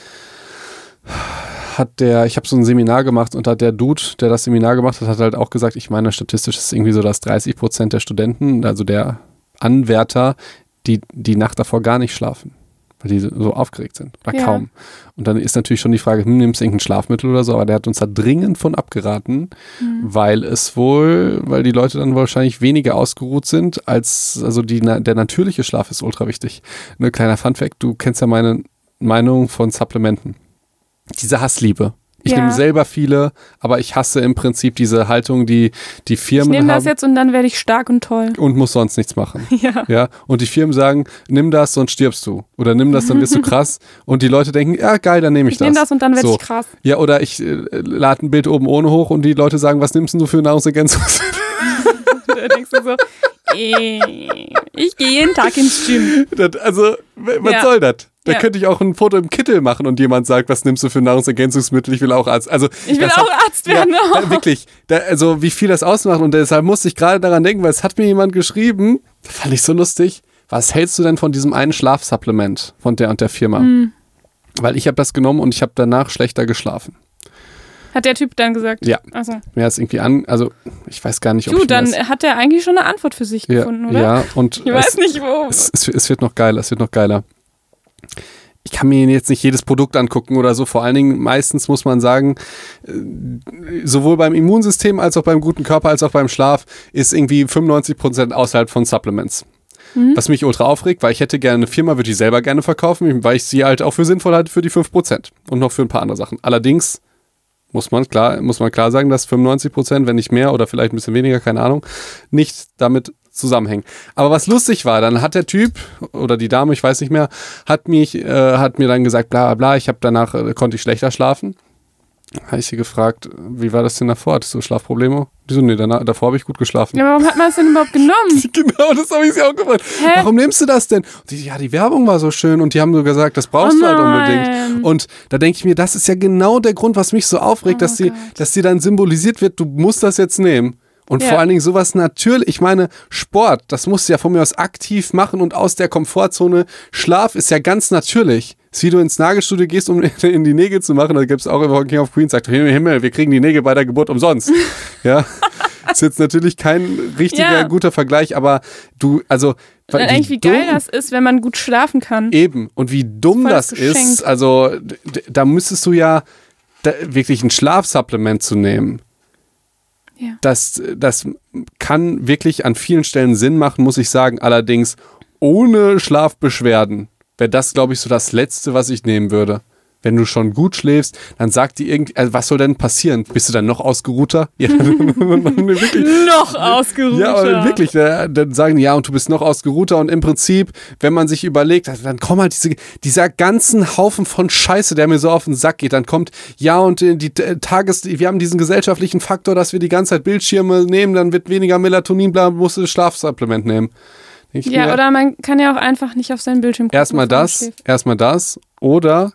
S1: hat der, ich habe so ein Seminar gemacht und hat der Dude, der das Seminar gemacht hat, hat halt auch gesagt, ich meine, statistisch ist es irgendwie so, dass 30 Prozent der Studenten, also der Anwärter, die die Nacht davor gar nicht schlafen, weil die so aufgeregt sind oder
S2: Ja.
S1: kaum. Und dann ist natürlich schon die Frage, hm, nimmst du irgendein Schlafmittel oder so, aber der hat uns da dringend von abgeraten, weil es wohl, weil die Leute dann wahrscheinlich weniger ausgeruht sind, als, also die, der natürliche Schlaf ist ultra wichtig. Ne, kleiner Funfact, du kennst ja meine Meinung von Supplementen. Diese Hassliebe. Ich
S2: Ja.
S1: nehme selber viele, aber ich hasse im Prinzip diese Haltung, die die
S2: Ich
S1: Firmen
S2: nehme das
S1: haben
S2: jetzt und dann werde ich stark und toll.
S1: und muss sonst nichts machen. *laughs*
S2: Ja.
S1: Ja, und die Firmen sagen, nimm das, sonst stirbst du. Oder nimm das, dann wirst du *laughs* krass. Und die Leute denken, ja, geil, dann nehme ich,
S2: Ich nehme das und dann werde
S1: So.
S2: ich krass.
S1: Ja, oder ich äh, lade ein Bild oben ohne hoch und die Leute sagen, was nimmst du für Nahrungsergänzungsmittel? *laughs*
S2: da denkst du so, ich gehe jeden Tag ins Gym.
S1: Das, also, was
S2: Ja.
S1: soll das? Da
S2: Ja.
S1: könnte ich auch ein Foto im Kittel machen und jemand sagt, was nimmst du für Nahrungsergänzungsmittel? Ich will auch Arzt. Also,
S2: Ich will
S1: das
S2: auch
S1: hat-
S2: Arzt werden.
S1: Ja, da, wirklich. Da, also, wie viel das ausmacht. Und deshalb musste ich gerade daran denken, weil es hat mir jemand geschrieben, fand ich so lustig. Was hältst du denn von diesem einen Schlafsupplement von der und der Firma?
S2: Hm.
S1: Weil ich habe das genommen und ich habe danach schlechter geschlafen.
S2: Hat der Typ dann gesagt.
S1: Ja.
S2: Also,
S1: Mir ist irgendwie an, also ich weiß gar nicht, ob
S2: du,
S1: ich
S2: dann
S1: das,
S2: hat er eigentlich schon eine Antwort für sich
S1: ja,
S2: gefunden, oder?
S1: ja, und
S2: Ich weiß nicht, wo.
S1: es, es, es wird noch geiler, es wird noch geiler. Ich kann mir jetzt nicht jedes Produkt angucken oder so. Vor allen Dingen, meistens muss man sagen, äh, sowohl beim Immunsystem als auch beim guten Körper als auch beim Schlaf ist irgendwie 95% außerhalb von Supplements. Was mich ultra aufregt, weil ich hätte gerne eine Firma, würde ich selber gerne verkaufen, weil ich sie halt auch für sinnvoll halte für die 5% und noch für ein paar andere Sachen. Allerdings muss man klar, muss man klar sagen, dass 95%, wenn nicht mehr oder vielleicht ein bisschen weniger, keine Ahnung, nicht damit zusammenhängen. Aber was lustig war, dann hat der Typ oder die Dame, ich weiß nicht mehr, hat mich, äh, hat mir dann gesagt, bla bla bla, ich habe danach, äh, konnte ich schlechter schlafen. Habe ich sie gefragt, wie war das denn davor? Hattest du Schlafprobleme? Die so, nee, danach, davor habe ich gut geschlafen.
S2: Ja, warum hat man das denn überhaupt genommen? *laughs*
S1: Genau, das habe ich sie auch gefragt.
S2: Hä?
S1: Warum nimmst du das denn? Die, ja, die Werbung war so schön und die haben so gesagt, das brauchst
S2: Oh
S1: du halt unbedingt.
S2: nein.
S1: Und da denke ich mir, das ist ja genau der Grund, was mich so aufregt,
S2: Oh
S1: dass,
S2: Gott.
S1: dass die dann symbolisiert wird, du musst das jetzt nehmen. Und
S2: Ja.
S1: vor allen Dingen sowas natürlich, ich meine, Sport, das musst du ja von mir aus aktiv machen und aus der Komfortzone. Schlaf ist ja ganz natürlich. Ist wie du ins Nagelstudio gehst, um *laughs* in die Nägel zu machen. Da gibt es auch immer King of Queens, sagt, Himmel, Himmel, wir kriegen die Nägel bei der Geburt umsonst. *laughs* ja. Ist jetzt natürlich kein richtiger,
S2: Ja.
S1: guter Vergleich, aber du, also.
S2: Und eigentlich, wie geil das ist, wenn man gut schlafen kann.
S1: Eben. Und wie dumm das
S2: das
S1: ist, also da müsstest du ja da, wirklich ein Schlafsupplement zu nehmen.
S2: Ja.
S1: Das, das kann wirklich an vielen Stellen Sinn machen, muss ich sagen. Allerdings ohne Schlafbeschwerden wäre das, glaube ich, so das Letzte, was ich nehmen würde. Wenn du schon gut schläfst, dann sagt die irgendwie, also was soll denn passieren? Bist du dann noch ausgeruhter? Ja. *laughs*
S2: Noch ausgeruht.
S1: Ja, aber wirklich, da- dann sagen die, ja, und du bist noch ausgeruhter und im Prinzip, wenn man sich überlegt, also dann kommen halt diese, dieser ganzen Haufen von Scheiße, der mir so auf den Sack geht, dann kommt, ja, und äh, die äh, Tages, wir haben diesen gesellschaftlichen Faktor, dass wir die ganze Zeit Bildschirme nehmen, dann wird weniger Melatonin, bla, musst du das Schlafsupplement nehmen. Ich
S2: Ja,
S1: mir,
S2: oder man kann ja auch einfach nicht auf seinen Bildschirm gucken.
S1: erstmal das, erstmal das, oder,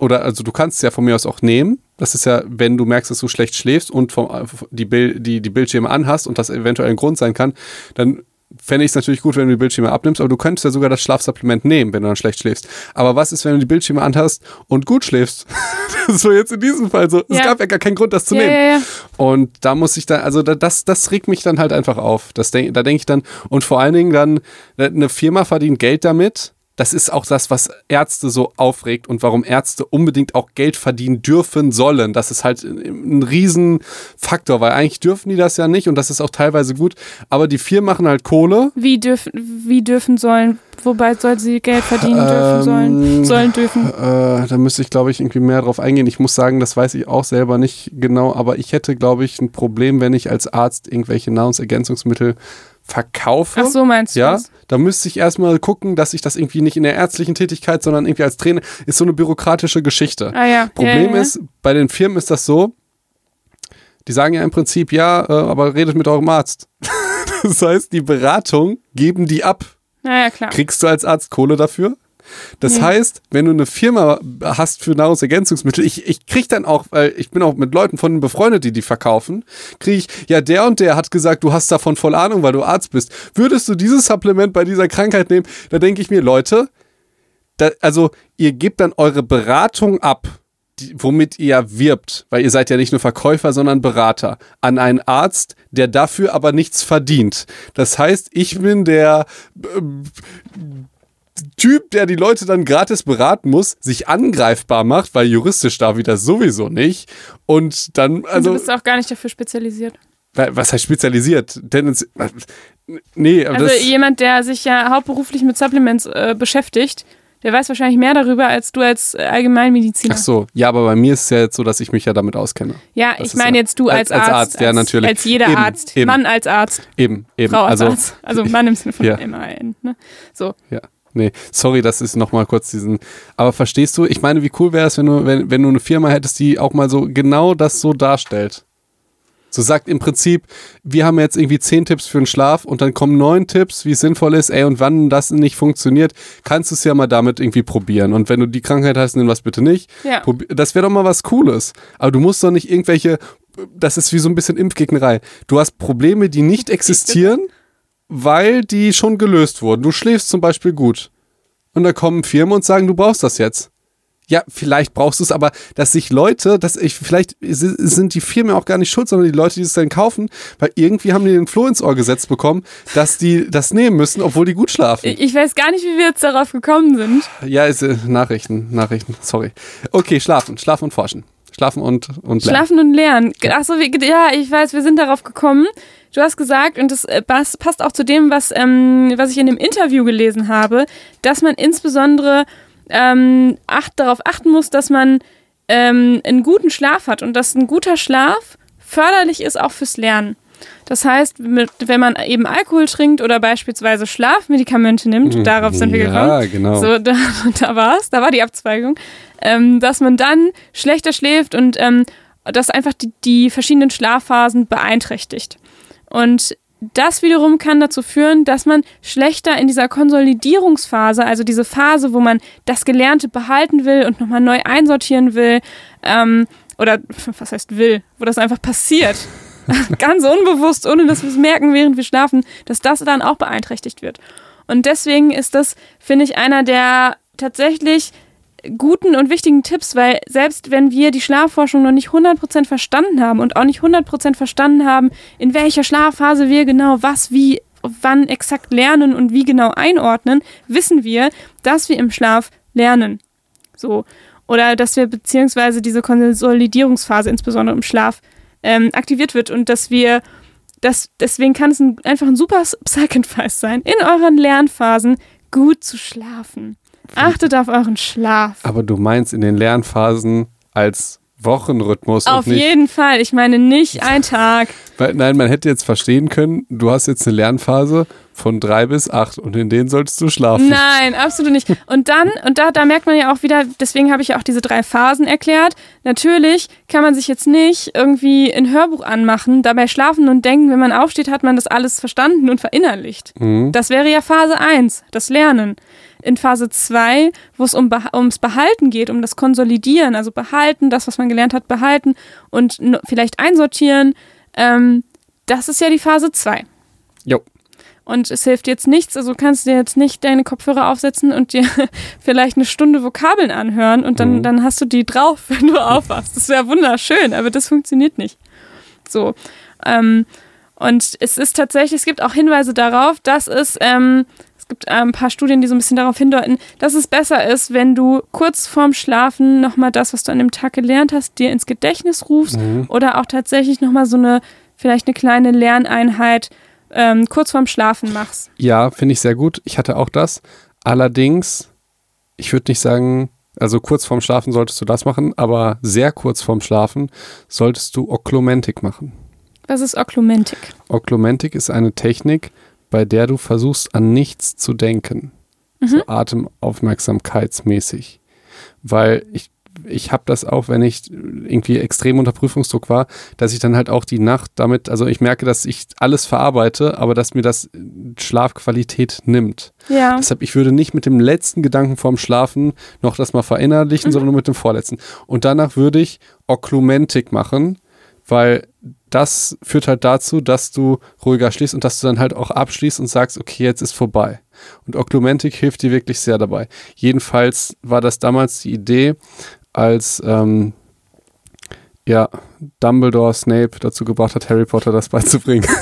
S1: oder, also du kannst es ja von mir aus auch nehmen. Das ist ja, wenn du merkst, dass du schlecht schläfst und vom, die, Bild, die, die Bildschirme anhast und das eventuell ein Grund sein kann, dann fände ich es natürlich gut, wenn du die Bildschirme abnimmst, aber du könntest ja sogar das Schlafsupplement nehmen, wenn du dann schlecht schläfst. Aber was ist, wenn du die Bildschirme anhast und gut schläfst? *laughs* das war jetzt in diesem Fall so. Es
S2: Ja.
S1: gab ja gar keinen Grund, das zu
S2: Ja,
S1: nehmen.
S2: ja.
S1: Und da muss ich dann, also da- das, das regt mich dann halt einfach auf. Das denk, da denke ich dann, und vor allen Dingen dann, eine Firma verdient Geld damit. Das ist auch das, was Ärzte so aufregt und warum Ärzte unbedingt auch Geld verdienen dürfen sollen. Das ist halt ein, Riesenfaktor, weil eigentlich dürfen die das ja nicht und das ist auch teilweise gut. Aber die Firmen machen halt Kohle.
S2: Wie dürfen, wie dürfen sollen, wobei soll sie Geld verdienen dürfen sollen,
S1: Ähm,
S2: sollen dürfen.
S1: Äh, da müsste ich, glaube ich, irgendwie mehr drauf eingehen. Ich muss sagen, das weiß ich auch selber nicht genau, aber ich hätte, glaube ich, ein Problem, wenn ich als Arzt irgendwelche Nahrungsergänzungsmittel verkaufe.
S2: Ach so meinst du
S1: Ja,
S2: das?
S1: da müsste ich erstmal gucken, dass ich das irgendwie nicht in der ärztlichen Tätigkeit, sondern irgendwie als Trainer, ist so eine bürokratische Geschichte.
S2: Ah ja.
S1: Problem
S2: ja, ja.
S1: ist, bei den Firmen ist das so, die sagen ja im Prinzip, ja, äh, aber redet mit eurem Arzt. *laughs* das heißt, die Beratung geben die ab.
S2: Na ja, klar.
S1: Kriegst du als Arzt Kohle dafür? Das
S2: Nee.
S1: heißt, wenn du eine Firma hast für Nahrungsergänzungsmittel, ich, ich krieg dann auch, weil ich bin auch mit Leuten von denen befreundet, die die verkaufen, kriege ich, ja, der und der hat gesagt, du hast davon voll Ahnung, weil du Arzt bist. Würdest du dieses Supplement bei dieser Krankheit nehmen? Da denke ich mir, Leute, da, also ihr gebt dann eure Beratung ab, die, womit ihr wirbt, weil ihr seid ja nicht nur Verkäufer, sondern Berater, an einen Arzt, der dafür aber nichts verdient. Das heißt, ich bin der ähm, Typ, der die Leute dann gratis beraten muss, sich angreifbar macht, weil juristisch darf ich das sowieso nicht. Und dann,
S2: Und du
S1: also,
S2: bist auch gar nicht dafür spezialisiert.
S1: was heißt spezialisiert? Denn es, nee, aber
S2: Also jemand, der sich ja hauptberuflich mit Supplements äh, beschäftigt, der weiß wahrscheinlich mehr darüber als du als äh, Allgemeinmediziner.
S1: ach so, ja, aber bei mir ist es ja jetzt so, dass ich mich ja damit auskenne.
S2: Ja,
S1: Das
S2: ich meine
S1: ja-
S2: jetzt du als,
S1: als- als
S2: Arzt.
S1: Arzt, ja, natürlich.
S2: Als jeder
S1: Eben,
S2: Arzt.
S1: eben.
S2: Mann als Arzt.
S1: Eben, eben.
S2: Frau als
S1: also,
S2: Arzt. Also Mann im Sinne von *laughs*
S1: Ja.
S2: MAN. Ne? So.
S1: Ja. Nee, sorry, das ist nochmal kurz diesen. Aber verstehst du, ich meine, wie cool wäre es, wenn du, wenn, wenn du eine Firma hättest, die auch mal so genau das so darstellt. So sagt im Prinzip, wir haben jetzt irgendwie zehn Tipps für den Schlaf und dann kommen neun Tipps, wie es sinnvoll ist, ey, und wann das nicht funktioniert, kannst du es ja mal damit irgendwie probieren. Und wenn du die Krankheit hast, nimm was bitte nicht.
S2: Ja.
S1: Das wäre doch mal was Cooles. Aber du musst doch nicht irgendwelche, das ist wie so ein bisschen Impfgegnerei. Du hast Probleme, die nicht *laughs* existieren, weil die schon gelöst wurden. Du schläfst zum Beispiel gut. Und da kommen Firmen und sagen, du brauchst das jetzt. Ja, vielleicht brauchst du es, aber dass sich Leute, dass ich, vielleicht si- sind die Firmen auch gar nicht schuld, sondern die Leute, die es dann kaufen, weil irgendwie haben die den Floh ins Ohr gesetzt bekommen, dass die das nehmen müssen, obwohl die gut schlafen.
S2: Ich weiß gar nicht, wie wir jetzt darauf gekommen sind.
S1: Ja, ist, äh, Nachrichten, Nachrichten, sorry. Okay, schlafen, schlafen und forschen. Schlafen und, und lernen.
S2: Schlafen und lernen. Achso, ja, ich weiß, wir sind darauf gekommen. Du hast gesagt, und das äh, pas- passt auch zu dem, was, ähm, was ich in dem Interview gelesen habe, dass man insbesondere ähm, acht, darauf achten muss, dass man ähm, einen guten Schlaf hat und dass ein guter Schlaf förderlich ist auch fürs Lernen. Das heißt, mit, wenn man eben Alkohol trinkt oder beispielsweise Schlafmedikamente nimmt, darauf sind wir gekommen,
S1: Ja, genau.
S2: so, *laughs* da, da war es, da war die Abzweigung, ähm, dass man dann schlechter schläft und ähm, das einfach die, die verschiedenen Schlafphasen beeinträchtigt. Und das wiederum kann dazu führen, dass man schlechter in dieser Konsolidierungsphase, also diese Phase, wo man das Gelernte behalten will und nochmal neu einsortieren will, ähm, oder *laughs* was heißt will, wo das einfach passiert, *laughs* ganz unbewusst, ohne dass wir es merken, während wir schlafen, dass das dann auch beeinträchtigt wird. Und deswegen ist das, finde ich, einer der tatsächlich guten und wichtigen Tipps, weil selbst wenn wir die Schlafforschung noch nicht 100% verstanden haben und auch nicht 100% verstanden haben, in welcher Schlafphase wir genau was, wie, wann exakt lernen und wie genau einordnen, wissen wir, dass wir im Schlaf lernen. So. Oder dass wir beziehungsweise diese Konsolidierungsphase insbesondere im Schlaf ähm, aktiviert wird und dass wir das, deswegen kann es ein, einfach ein super Psych-Advice sein, in euren Lernphasen gut zu schlafen. Achtet auf euren Schlaf.
S1: Aber du meinst in den Lernphasen als Wochenrhythmus
S2: Auf
S1: nicht.
S2: jeden Fall. Ich meine nicht ein Tag.
S1: Weil, nein, man hätte jetzt verstehen können, du hast jetzt eine Lernphase von drei bis acht und in denen solltest du schlafen.
S2: Nein, absolut nicht. Und dann, und da, da merkt man ja auch wieder, deswegen habe ich ja auch diese drei Phasen erklärt. Natürlich kann man sich jetzt nicht irgendwie ein Hörbuch anmachen, dabei schlafen und denken, wenn man aufsteht, hat man das alles verstanden und verinnerlicht.
S1: Mhm.
S2: Das wäre ja Phase 1, das Lernen. In Phase 2, wo es um Beh- ums Behalten geht, um das Konsolidieren, also behalten, das, was man gelernt hat, behalten und vielleicht einsortieren, ähm, das ist ja die Phase 2.
S1: Jo.
S2: Und es hilft jetzt nichts, also kannst du dir jetzt nicht deine Kopfhörer aufsetzen und dir *laughs* vielleicht eine Stunde Vokabeln anhören und dann,
S1: Mhm.
S2: dann hast du die drauf, *laughs* wenn du aufwachst. Das wäre wunderschön, aber das funktioniert nicht. So. Ähm, und es ist tatsächlich, es gibt auch Hinweise darauf, dass es, ähm, es gibt äh, ein paar Studien, die so ein bisschen darauf hindeuten, dass es besser ist, wenn du kurz vorm Schlafen nochmal das, was du an dem Tag gelernt hast, dir ins Gedächtnis rufst
S1: Mhm.
S2: oder auch tatsächlich nochmal so eine, vielleicht eine kleine Lerneinheit ähm, kurz vorm Schlafen machst.
S1: Ja, finde ich sehr gut. Ich hatte auch das. Allerdings, ich würde nicht sagen, also kurz vorm Schlafen solltest du das machen, aber sehr kurz vorm Schlafen solltest du Oklumentik machen.
S2: Was ist Oklumentik?
S1: Oklumentik ist eine Technik, bei der du versuchst, an nichts zu denken. So atemaufmerksamkeitsmäßig. Weil ich, ich habe das auch, wenn ich irgendwie extrem unter Prüfungsdruck war, dass ich dann halt auch die Nacht damit, also ich merke, dass ich alles verarbeite, aber dass mir das Schlafqualität nimmt.
S2: Ja.
S1: Deshalb, ich würde nicht mit dem letzten Gedanken vorm Schlafen noch das mal verinnerlichen, sondern nur mit dem vorletzten. Und danach würde ich Oklumentik machen, weil das führt halt dazu, dass du ruhiger schläfst und dass du dann halt auch abschließt und sagst, okay, jetzt ist vorbei. Und Oklumentik hilft dir wirklich sehr dabei. Jedenfalls war das damals die Idee, als ähm, ja, Dumbledore Snape dazu gebracht hat, Harry Potter das beizubringen. *laughs*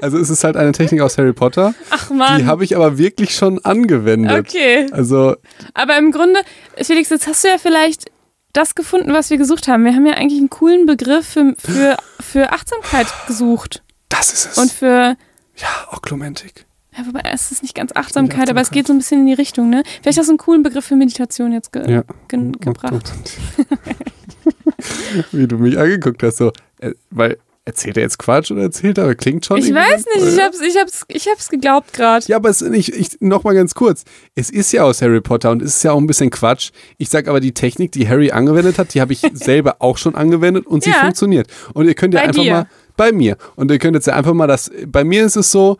S1: also es ist halt eine Technik aus Harry Potter.
S2: Ach man.
S1: Die habe ich aber wirklich schon angewendet.
S2: Okay.
S1: Also,
S2: Aber im Grunde, Felix, jetzt hast du ja vielleicht das gefunden, was wir gesucht haben. Wir haben ja eigentlich einen coolen Begriff für, für, für Achtsamkeit gesucht.
S1: das ist es.
S2: Und für,
S1: ja, Oklumentik.
S2: ja, wobei es ist nicht ganz Achtsamkeit, aber es geht so ein bisschen in die Richtung, ne? Vielleicht hast du einen coolen Begriff für Meditation jetzt ge
S1: Ja.
S2: ge gebracht. *laughs*
S1: Wie du mich angeguckt hast, so. Äh, weil erzählt er jetzt Quatsch oder erzählt er? Klingt schon.
S2: Ich weiß nicht, ich hab's, ich hab's, ich hab's geglaubt gerade.
S1: Ja, aber es ich, noch mal ganz kurz. Es ist ja aus Harry Potter und es ist ja auch ein bisschen Quatsch. Ich sag aber, die Technik, die Harry angewendet hat, die habe ich *laughs* selber auch schon angewendet und sie
S2: Ja.
S1: funktioniert. Und ihr könnt ja
S2: Bei
S1: einfach
S2: dir.
S1: mal, bei mir. Und ihr könnt jetzt ja einfach mal das, bei mir ist es so,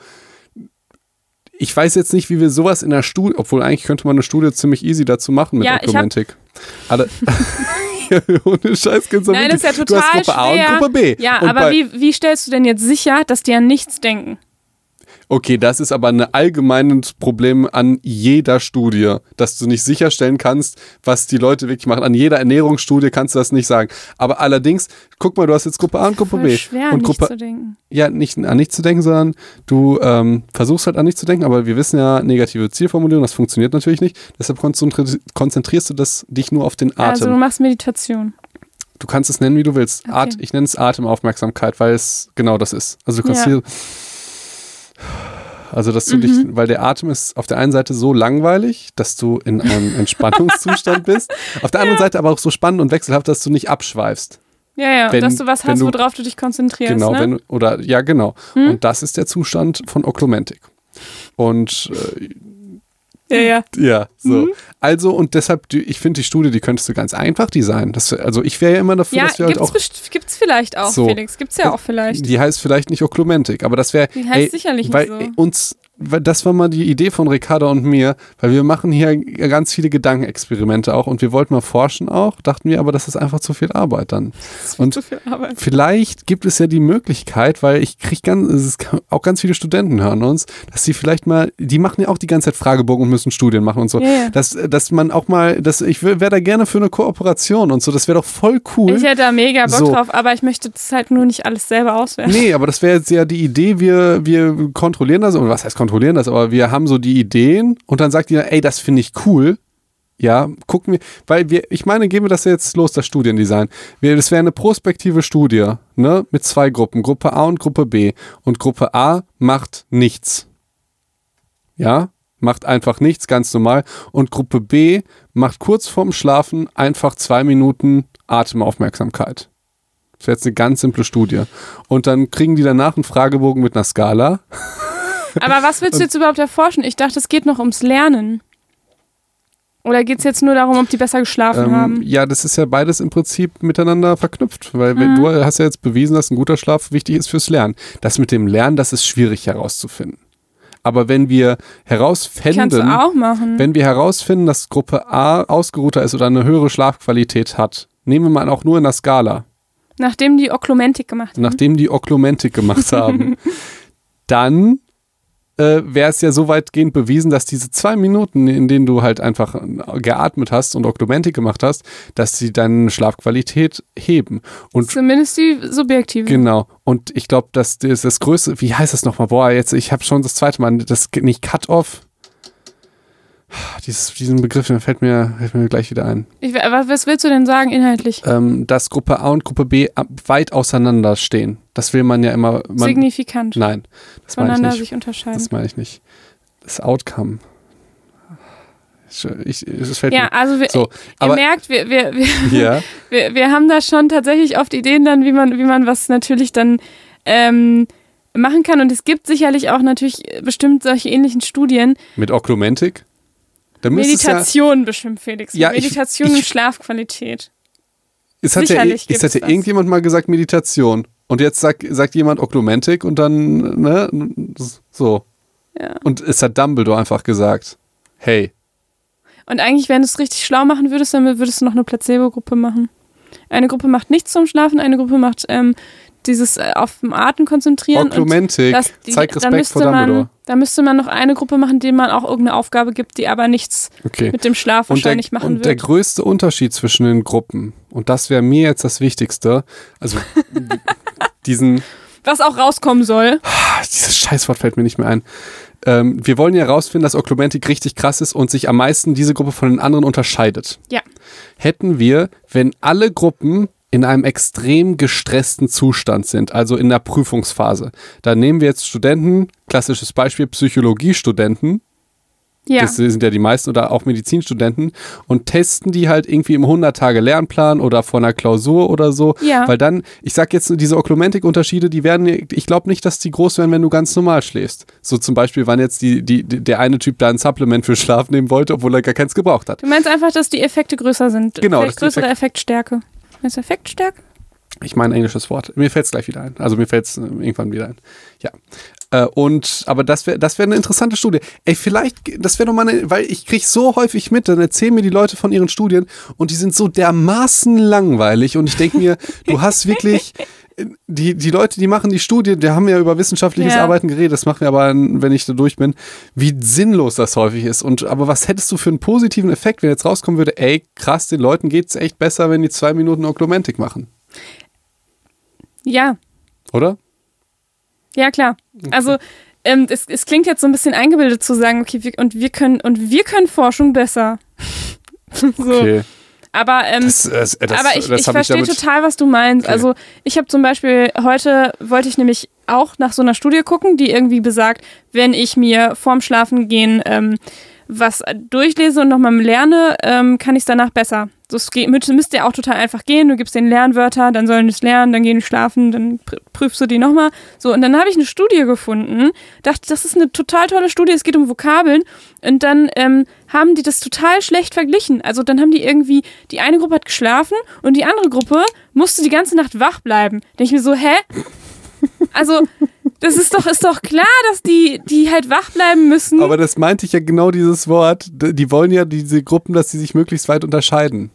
S1: ich weiß jetzt nicht, wie wir sowas in der Studie, obwohl eigentlich könnte man eine Studie ziemlich easy dazu machen mit
S2: Ja, ich hab- *laughs* *laughs* *laughs*
S1: Ohne Scheiß geht's
S2: Nein, das ist ja
S1: Du
S2: total
S1: hast Gruppe A
S2: schwer.
S1: und Gruppe B.
S2: Ja,
S1: und
S2: aber wie, wie stellst du denn jetzt sicher, dass die an nichts denken?
S1: Okay, das ist aber ein allgemeines Problem an jeder Studie, dass du nicht sicherstellen kannst, was die Leute wirklich machen. An jeder Ernährungsstudie kannst du das nicht sagen. Aber allerdings, guck mal, du hast jetzt Gruppe A und Gruppe B.
S2: schwer,
S1: und
S2: nicht
S1: Gruppe,
S2: zu denken.
S1: ja, nicht an nichts zu denken, sondern du ähm, versuchst halt an nichts zu denken, aber wir wissen ja, negative Zielformulierung, das funktioniert natürlich nicht. Deshalb konzentri- konzentrierst du das, dich nur auf den Atem.
S2: Also du machst Meditation.
S1: Du kannst es nennen, wie du willst.
S2: Okay.
S1: At ich nenne es Atemaufmerksamkeit, weil es genau das ist. Also du kannst
S2: Ja.
S1: hier. Also, dass du
S2: Mhm.
S1: dich, weil der Atem ist auf der einen Seite so langweilig, dass du in einem *laughs* Entspannungszustand bist, auf der anderen Seite aber auch so spannend und wechselhaft, dass du nicht abschweifst.
S2: Ja, ja,
S1: Wenn-
S2: dass du was hast,
S1: du-
S2: worauf du dich konzentrierst.
S1: genau,
S2: ne?
S1: wenn oder ja, genau.
S2: Hm?
S1: Und das ist der Zustand von Oklumentik. Und äh,
S2: ja, ja.
S1: ja, so.
S2: Mhm.
S1: Also, und deshalb, ich finde die Studie, die könntest du ganz einfach designen. Das, also, ich wäre ja immer dafür,
S2: Ja,
S1: dass wir halt
S2: gibt's,
S1: auch.
S2: best- gibt's vielleicht auch,
S1: So.
S2: Felix. Gibt's ja auch vielleicht.
S1: Die heißt vielleicht nicht Oklumentik, aber das wäre.
S2: Die heißt sicherlich
S1: weil
S2: nicht so.
S1: uns, das war mal die Idee von Ricarda und mir, weil wir machen hier ganz viele Gedankenexperimente auch und wir wollten mal forschen auch, dachten wir, aber das ist einfach zu viel Arbeit dann. Und-
S2: zu viel Arbeit.
S1: Vielleicht gibt es ja die Möglichkeit, weil ich kriege ganz, es ist auch ganz viele Studenten hören uns, dass sie vielleicht mal, die machen ja auch die ganze Zeit Fragebogen und müssen Studien machen und so,
S2: ja.
S1: dass, dass man auch mal, dass ich wäre da gerne für eine Kooperation und so, das wäre doch voll cool.
S2: Ich hätte da mega Bock
S1: So.
S2: drauf, aber ich möchte das halt nur nicht alles selber auswerten.
S1: Nee, aber das wäre jetzt ja die Idee, wir, wir kontrollieren das, oder was heißt kontrollieren das, aber wir haben so die Ideen und dann sagt jeder, ey, das finde ich cool. Ja, gucken wir, weil wir, ich meine, gehen wir das jetzt los, das Studiendesign. Wir, das wäre eine prospektive Studie, ne, mit zwei Gruppen, Gruppe A und Gruppe B. Und Gruppe A macht nichts. Ja, macht einfach nichts, ganz normal. Und Gruppe B macht kurz vorm Schlafen einfach zwei Minuten Atemaufmerksamkeit. Das wäre jetzt eine ganz simple Studie. Und dann kriegen die danach einen Fragebogen mit einer Skala. *laughs*
S2: Aber was willst du jetzt überhaupt erforschen? Ich dachte, es geht noch ums Lernen. Oder geht es jetzt nur darum, ob die besser geschlafen
S1: Ähm,
S2: haben?
S1: ja, das ist ja beides im Prinzip miteinander verknüpft, weil
S2: Mhm.
S1: du hast ja jetzt bewiesen, dass ein guter Schlaf wichtig ist fürs Lernen. Das mit dem Lernen, das ist schwierig herauszufinden. Aber wenn wir herausfinden, wenn wir herausfinden, dass Gruppe A ausgeruhter ist oder eine höhere Schlafqualität hat, nehmen wir mal auch nur in der Skala,
S2: Nachdem die Oklumentik gemacht haben.
S1: nachdem die Oklumentik gemacht haben, *laughs* dann äh, wäre es ja so weitgehend bewiesen, dass diese zwei Minuten, in denen du halt einfach geatmet hast und Oklumentik gemacht hast, dass sie deine Schlafqualität heben. Und
S2: Zumindest die subjektive.
S1: genau. Und ich glaube, dass das, das größte, wie heißt das nochmal? Boah, jetzt, ich habe schon das zweite Mal, das nicht Cut-Off. Dieses, diesen Begriff, der fällt mir, fällt mir gleich wieder ein.
S2: Ich, was, willst du denn sagen inhaltlich?
S1: Ähm, dass Gruppe A und Gruppe B weit auseinander stehen. Das will man ja immer. Man,
S2: Signifikant.
S1: nein, das ich
S2: voneinander
S1: nicht.
S2: sich unterscheiden.
S1: Das meine ich nicht. Das Outcome. Ich, ich, es fällt
S2: Ja,
S1: mir.
S2: also wir,
S1: So,
S2: ihr merkt, wir, wir, wir, *laughs*
S1: ja, *laughs*
S2: wir, wir haben da schon tatsächlich oft Ideen dann, wie man, wie man was natürlich dann ähm, machen kann. Und es gibt sicherlich auch natürlich bestimmt solche ähnlichen Studien.
S1: mit Oklumentik. Es ja,
S2: Meditation bestimmt, Felix.
S1: Ja, ich-
S2: Meditation
S1: ich-
S2: und Schlafqualität.
S1: Es hat ja,
S2: sicherlich
S1: es hat ja irgendjemand mal gesagt Meditation. Und jetzt sagt, sagt jemand Oklumentik und dann, ne, so.
S2: Ja.
S1: Und es hat Dumbledore einfach gesagt, hey,
S2: Und eigentlich, wenn du es richtig schlau machen würdest, dann würdest du noch eine Placebo-Gruppe machen. Eine Gruppe macht nichts zum Schlafen, eine Gruppe macht ähm, dieses äh, auf dem Atem konzentrieren. und
S1: Oklumentik,
S2: die-
S1: zeig Respekt vor
S2: müsste
S1: Dumbledore.
S2: Man, da müsste man noch eine Gruppe machen, denen man auch irgendeine Aufgabe gibt, die aber nichts
S1: Okay.
S2: mit dem Schlaf
S1: Und der,
S2: wahrscheinlich machen
S1: und der
S2: wird.
S1: größte Unterschied zwischen den Gruppen, und das wäre mir jetzt das Wichtigste, also *laughs* diesen,
S2: Was auch rauskommen soll.
S1: Ah, dieses Scheißwort fällt mir nicht mehr ein. Ähm, wir wollen ja herausfinden, dass Oklumentik richtig krass ist und sich am meisten diese Gruppe von den anderen unterscheidet.
S2: Ja.
S1: Hätten wir, wenn alle Gruppen in einem extrem gestressten Zustand sind, also in der Prüfungsphase, dann nehmen wir jetzt Studenten, klassisches Beispiel Psychologiestudenten,
S2: Ja.
S1: Das sind ja die meisten oder auch Medizinstudenten und testen die halt irgendwie im 100-Tage-Lernplan oder vor einer Klausur oder so.
S2: Ja.
S1: Weil dann, ich sag jetzt, diese Oklumentik-Unterschiede, die werden, ich glaube nicht, dass die groß werden, wenn du ganz normal schläfst. So zum Beispiel, wann jetzt die, die, der eine Typ da ein Supplement für Schlaf nehmen wollte, obwohl er gar keins gebraucht hat.
S2: Du meinst einfach, dass die Effekte größer sind.
S1: Genau,
S2: Vielleicht größere Effektstärke. Du Effektstärke?
S1: Ich meine ein englisches Wort. Mir fällt es gleich wieder ein. Also mir fällt es irgendwann wieder ein. Ja. Äh, und, aber das wäre das wär eine interessante Studie. Ey, vielleicht, das wäre doch mal eine, weil ich kriege so häufig mit, dann erzählen mir die Leute von ihren Studien und die sind so dermaßen langweilig und ich denke mir, du hast wirklich, die, die Leute, die machen die Studie, die haben ja über wissenschaftliches
S2: Ja.
S1: Arbeiten geredet, das machen wir aber, wenn ich da durch bin, wie sinnlos das häufig ist. Und aber was hättest du für einen positiven Effekt, wenn jetzt rauskommen würde, ey, krass, den Leuten geht's echt besser, wenn die zwei Minuten Oklumentik machen,
S2: Ja,
S1: oder?
S2: ja klar. Also ähm, es, es klingt jetzt so ein bisschen eingebildet zu sagen, okay, wir, und wir können und wir können Forschung besser. *laughs* so.
S1: Okay.
S2: Aber ähm,
S1: Das, das, das,
S2: aber ich, ich verstehe total, was du meinst.
S1: Okay.
S2: Also ich habe zum Beispiel heute wollte ich nämlich auch nach so einer Studie gucken, die irgendwie besagt, wenn ich mir vorm Schlafengehen ähm, was durchlese und nochmal lerne, ähm, kann ich es danach besser. Das geht, müsste, ja auch total einfach gehen. Du gibst den Lernwörter, dann sollen die es lernen, dann gehen die schlafen, dann pr prüfst du die nochmal. So, und dann habe ich eine Studie gefunden. Dachte, das ist eine total tolle Studie, es geht um Vokabeln. Und dann ähm, haben die das total schlecht verglichen. Also dann haben die irgendwie, die eine Gruppe hat geschlafen und die andere Gruppe musste die ganze Nacht wach bleiben. Denke ich mir so, hä? Also, das ist doch, ist doch klar, dass die, die halt wach bleiben müssen.
S1: Aber das meinte ich ja genau dieses Wort. Die wollen ja diese Gruppen, dass sie sich möglichst weit unterscheiden.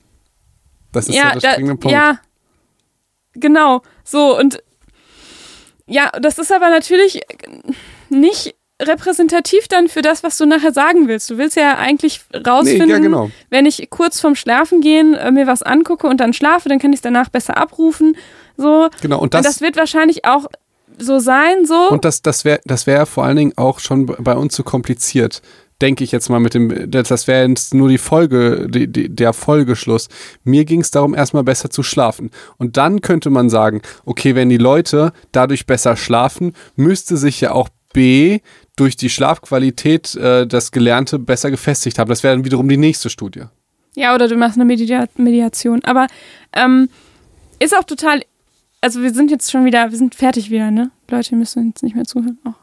S1: Das ist ja, der
S2: da-
S1: springende Punkt.
S2: ja, genau. So, und ja, das ist aber natürlich nicht repräsentativ dann für das, was du nachher sagen willst. Du willst ja eigentlich rausfinden,
S1: Nee, ja, genau.
S2: wenn ich kurz vorm Schlafengehen äh, mir was angucke und dann schlafe, dann kann ich es danach besser abrufen. So.
S1: Genau, und
S2: Und
S1: das,
S2: das wird wahrscheinlich auch so sein, so.
S1: und das, das wäre das wär vor allen Dingen auch schon bei uns zu kompliziert. Denke ich jetzt mal mit dem, das wäre jetzt nur die Folge, die, die, der Folgeschluss. Mir ging es darum, erstmal besser zu schlafen. Und dann könnte man sagen, okay, wenn die Leute dadurch besser schlafen, müsste sich ja auch B durch die Schlafqualität äh, das Gelernte besser gefestigt haben. Das wäre dann wiederum die nächste Studie.
S2: Ja, oder du machst eine Media Mediation. Aber ähm, ist auch total. Also wir sind jetzt schon wieder, wir sind fertig wieder, ne? Leute, ihr müsst jetzt nicht mehr zuhören. Oh.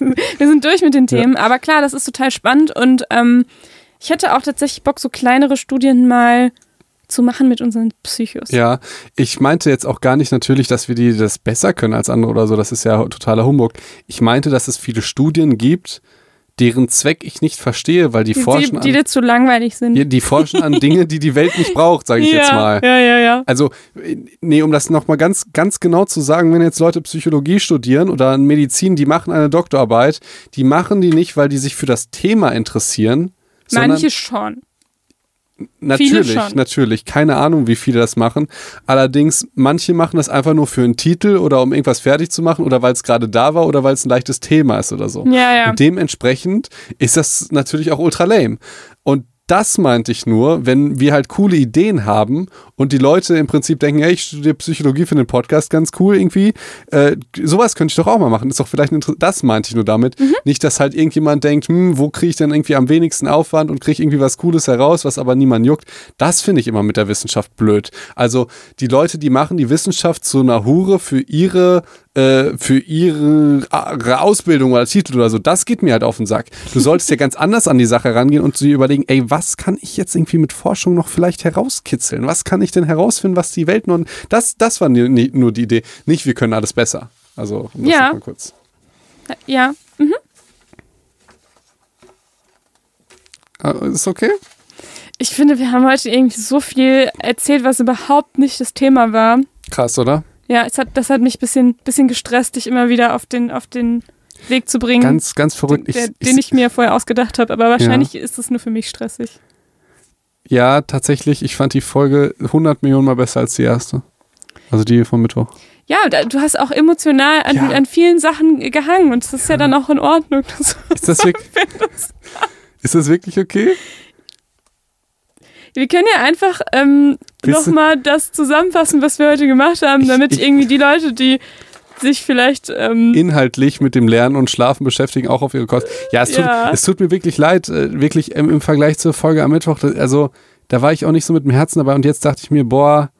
S2: Wir sind durch mit den
S1: Ja.
S2: Themen. Aber klar, das ist total spannend und ähm, ich hätte auch tatsächlich Bock, so kleinere Studien mal zu machen mit unseren Psychos.
S1: Ja, ich meinte jetzt auch gar nicht natürlich, dass wir die das besser können als andere oder so. Das ist ja totaler Humbug. Ich meinte, dass es viele Studien gibt, deren Zweck ich nicht verstehe, weil die,
S2: die,
S1: forschen,
S2: die, die dir zu langweilig sind.
S1: an, die, die forschen an Dinge, die die Welt nicht braucht, sage ich *laughs*
S2: ja,
S1: jetzt mal.
S2: Ja, ja, ja.
S1: Also, nee, um das nochmal ganz, ganz genau zu sagen, wenn jetzt Leute Psychologie studieren oder Medizin, die machen eine Doktorarbeit, die machen die nicht, weil die sich für das Thema interessieren, sondern
S2: Manche schon.
S1: Natürlich, natürlich. Keine Ahnung, wie viele das machen. Allerdings, manche machen das einfach nur für einen Titel oder um irgendwas fertig zu machen oder weil es gerade da war oder weil es ein leichtes Thema ist oder so.
S2: Ja, ja.
S1: Und dementsprechend ist das natürlich auch ultra lame. Und das meinte ich nur, wenn wir halt coole Ideen haben und die Leute im Prinzip denken, hey, ich studiere Psychologie für den Podcast, ganz cool irgendwie. Äh, sowas könnte ich doch auch mal machen. Ist doch vielleicht das meinte ich nur damit.
S2: Mhm.
S1: Nicht, dass halt irgendjemand denkt, hm, wo kriege ich denn irgendwie am wenigsten Aufwand und kriege irgendwie was Cooles heraus, was aber niemand juckt. Das finde ich immer mit der Wissenschaft blöd. Also die Leute, die machen die Wissenschaft zu einer Hure für ihre äh, für ihre, Ausbildung oder Titel oder so, das geht mir halt auf den Sack. Du solltest ja ganz anders an die Sache rangehen und dir überlegen, ey, was kann ich jetzt irgendwie mit Forschung noch vielleicht herauskitzeln? Was kann ich denn herausfinden, was die Welt nur. Das, das war nur nur die Idee. Nicht, wir können alles besser. Also, um das
S2: Ja.
S1: noch mal kurz.
S2: Ja.
S1: Ah, Ist okay?
S2: Ich finde, wir haben heute irgendwie so viel erzählt, was überhaupt nicht das Thema war.
S1: Krass, oder?
S2: Ja, es hat, das hat mich ein bisschen, bisschen gestresst, dich immer wieder auf den, auf den Weg zu bringen,
S1: Ganz, ganz verrückt.
S2: den, der,
S1: ich,
S2: den ich mir vorher ausgedacht habe. Aber wahrscheinlich ist es nur für mich stressig.
S1: ja, tatsächlich, ich fand die Folge 100 Millionen Mal besser als die erste. Also die vom Mittwoch.
S2: Ja, da, du hast auch emotional an,
S1: Ja.
S2: an vielen Sachen gehangen und das ist ja, dann auch in Ordnung. *laughs*
S1: Ist das, *laughs* wirklich, ist das wirklich okay?
S2: Wir können ja einfach ähm, nochmal das zusammenfassen, was wir heute gemacht haben,
S1: Ich-
S2: damit
S1: ich-
S2: irgendwie die Leute, die sich vielleicht. Ähm,
S1: inhaltlich mit dem Lernen und Schlafen beschäftigen, auch auf ihre Kosten. Ja, es tut,
S2: Ja.
S1: es tut mir wirklich leid, äh, wirklich im, im Vergleich zur Folge am Mittwoch. Also, da war ich auch nicht so mit dem Herzen dabei und jetzt dachte ich mir, boah,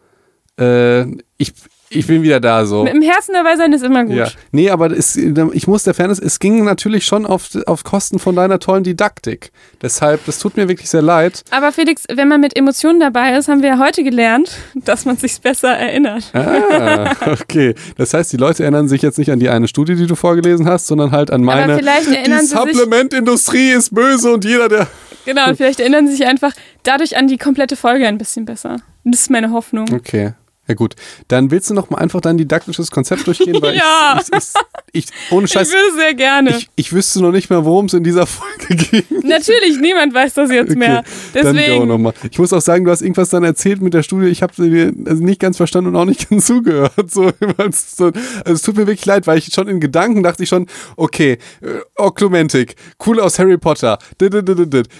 S1: äh, ich, ich bin wieder da so.
S2: Im Herzen dabei sein ist immer gut.
S1: Ja. Nee, aber es, ich muss der Fairness, es ging natürlich schon auf, auf Kosten von deiner tollen Didaktik. Deshalb, das tut mir wirklich sehr leid.
S2: Aber Felix, wenn man mit Emotionen dabei ist, haben wir ja heute gelernt, dass man sich besser erinnert.
S1: Ah, okay. Das heißt, die Leute erinnern sich jetzt nicht an die eine Studie, die du vorgelesen hast, sondern halt an meine.
S2: Aber vielleicht erinnern
S1: die
S2: sie sich,
S1: Supplementindustrie ist böse und jeder, der.
S2: genau, vielleicht erinnern sie sich einfach dadurch an die komplette Folge ein bisschen besser. Das ist meine Hoffnung.
S1: Okay. Ja gut, dann willst du noch mal einfach dein didaktisches Konzept durchgehen, weil *laughs*
S2: Ja.
S1: ich, ich, ich, ich ohne
S2: Ich
S1: Scheiß,
S2: will sehr gerne.
S1: ich, ich wüsste noch nicht mehr, worum es in dieser Folge ging.
S2: Natürlich, niemand weiß das jetzt mehr.
S1: Dann go
S2: Deswegen.
S1: nochmal. Ich muss auch sagen, du hast irgendwas dann erzählt mit der Studie. Ich habe sie also nicht ganz verstanden und auch nicht ganz *laughs* zugehört. So, also es tut mir wirklich leid, weil ich schon in Gedanken dachte ich schon, okay, äh, Oklumentik, cool aus Harry Potter.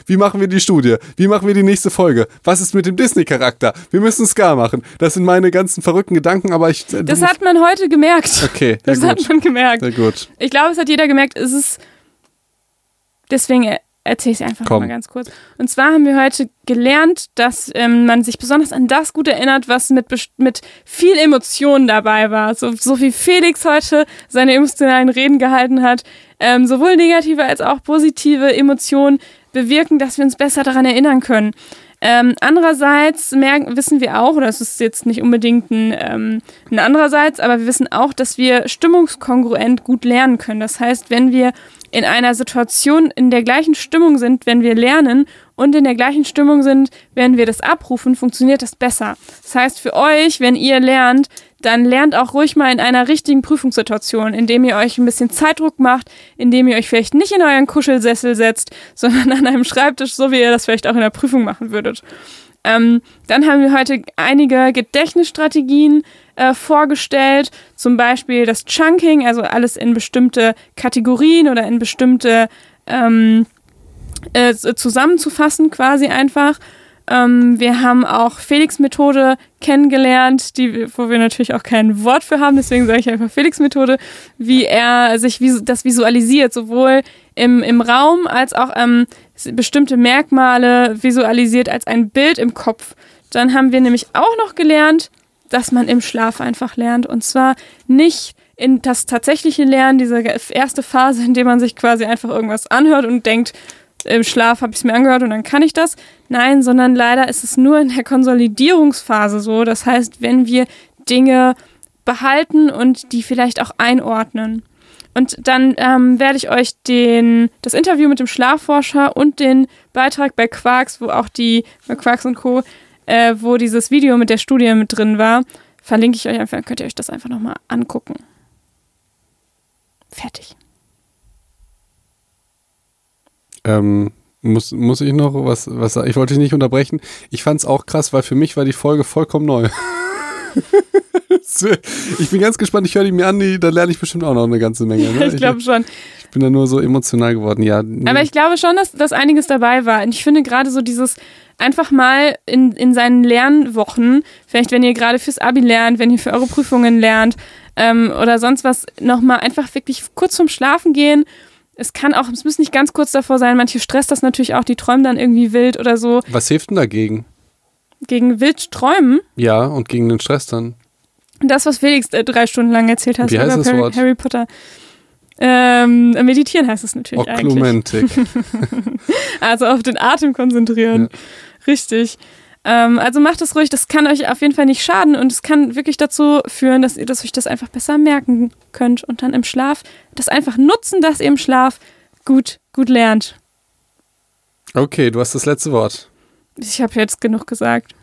S1: Wie machen wir die Studie? Wie machen wir die nächste Folge? Was ist mit dem Disney-Charakter? Wir müssen Ska machen. Das sind meine ganzen verrückten Gedanken, aber ich. äh,
S2: Das hat man heute gemerkt.
S1: Okay,
S2: Das
S1: sehr
S2: hat
S1: gut.
S2: man gemerkt.
S1: Sehr gut.
S2: Ich glaube, es hat jeder gemerkt. Es ist. Deswegen er- erzähle ich es einfach
S1: Komm.
S2: mal ganz kurz. Und zwar haben wir heute gelernt, dass ähm, man sich besonders an das gut erinnert, was mit, mit viel Emotionen dabei war. So, so wie Felix heute seine emotionalen Reden gehalten hat. Ähm, sowohl negative als auch positive Emotionen bewirken, dass wir uns besser daran erinnern können. Ähm, andererseits merken, wissen wir auch, oder es ist jetzt nicht unbedingt ein, ähm, ein andererseits, aber wir wissen auch, dass wir stimmungskongruent gut lernen können. Das heißt, wenn wir in einer Situation in der gleichen Stimmung sind, wenn wir lernen und in der gleichen Stimmung sind, wenn wir das abrufen, funktioniert das besser. Das heißt, für euch, wenn ihr lernt, dann lernt auch ruhig mal in einer richtigen Prüfungssituation, indem ihr euch ein bisschen Zeitdruck macht, indem ihr euch vielleicht nicht in euren Kuschelsessel setzt, *laughs* sondern an einem Schreibtisch, so wie ihr das vielleicht auch in der Prüfung machen würdet. Ähm, dann haben wir heute einige Gedächtnisstrategien äh, vorgestellt, zum Beispiel das Chunking, also alles in bestimmte Kategorien oder in bestimmte ähm, äh, zusammenzufassen quasi einfach. Ähm, wir haben auch Felix-Methode kennengelernt, die, wo wir natürlich auch kein Wort für haben, deswegen sage ich einfach Felix-Methode, wie er sich visu das visualisiert, sowohl im, im Raum als auch ähm, bestimmte Merkmale visualisiert als ein Bild im Kopf. Dann haben wir nämlich auch noch gelernt, dass man im Schlaf einfach lernt und zwar nicht in das tatsächliche Lernen, diese erste Phase, in der man sich quasi einfach irgendwas anhört und denkt, im Schlaf habe ich es mir angehört und dann kann ich das. Nein, sondern leider ist es nur in der Konsolidierungsphase so. Das heißt, wenn wir Dinge behalten und die vielleicht auch einordnen. Und dann ähm, werde ich euch den, das Interview mit dem Schlafforscher und den Beitrag bei Quarks, wo auch die, bei Quarks und Co., äh, wo dieses Video mit der Studie mit drin war, verlinke ich euch einfach, dann könnt ihr euch das einfach nochmal angucken. Fertig.
S1: Ähm, muss, muss ich noch was, was sagen? Ich wollte dich nicht unterbrechen. Ich fand es auch krass, weil für mich war die Folge vollkommen neu. *laughs* ich bin ganz gespannt, ich höre die mir an, die, da lerne ich bestimmt auch noch eine ganze Menge. Ne? *laughs*
S2: Ich glaube schon.
S1: ich bin da nur so emotional geworden. Ja.
S2: Aber ich glaube schon, dass, dass einiges dabei war. Und ich finde gerade so dieses einfach mal in, in seinen Lernwochen, vielleicht wenn ihr gerade fürs Abi lernt, wenn ihr für eure Prüfungen lernt ähm, oder sonst was, nochmal einfach wirklich kurz vorm Schlafen gehen. Es kann auch, es muss nicht ganz kurz davor sein, manche stresst das natürlich auch, die träumen dann irgendwie wild oder so.
S1: was hilft denn dagegen?
S2: Gegen wild träumen.
S1: Ja, und gegen den Stress dann.
S2: Das, was Felix äh, drei Stunden lang erzählt hat
S1: Wie heißt
S2: über
S1: das
S2: Harry,
S1: Wort?
S2: Harry Potter. Ähm, meditieren heißt es natürlich eigentlich.
S1: Oklumentik. *laughs*
S2: Also auf den Atem konzentrieren. Richtig. Ähm, also macht es ruhig, das kann euch auf jeden Fall nicht schaden und es kann wirklich dazu führen, dass ihr dass euch das einfach besser merken könnt und dann im Schlaf das einfach nutzen, dass ihr im Schlaf gut, gut lernt.
S1: Okay, du hast das letzte Wort.
S2: Ich habe jetzt genug gesagt.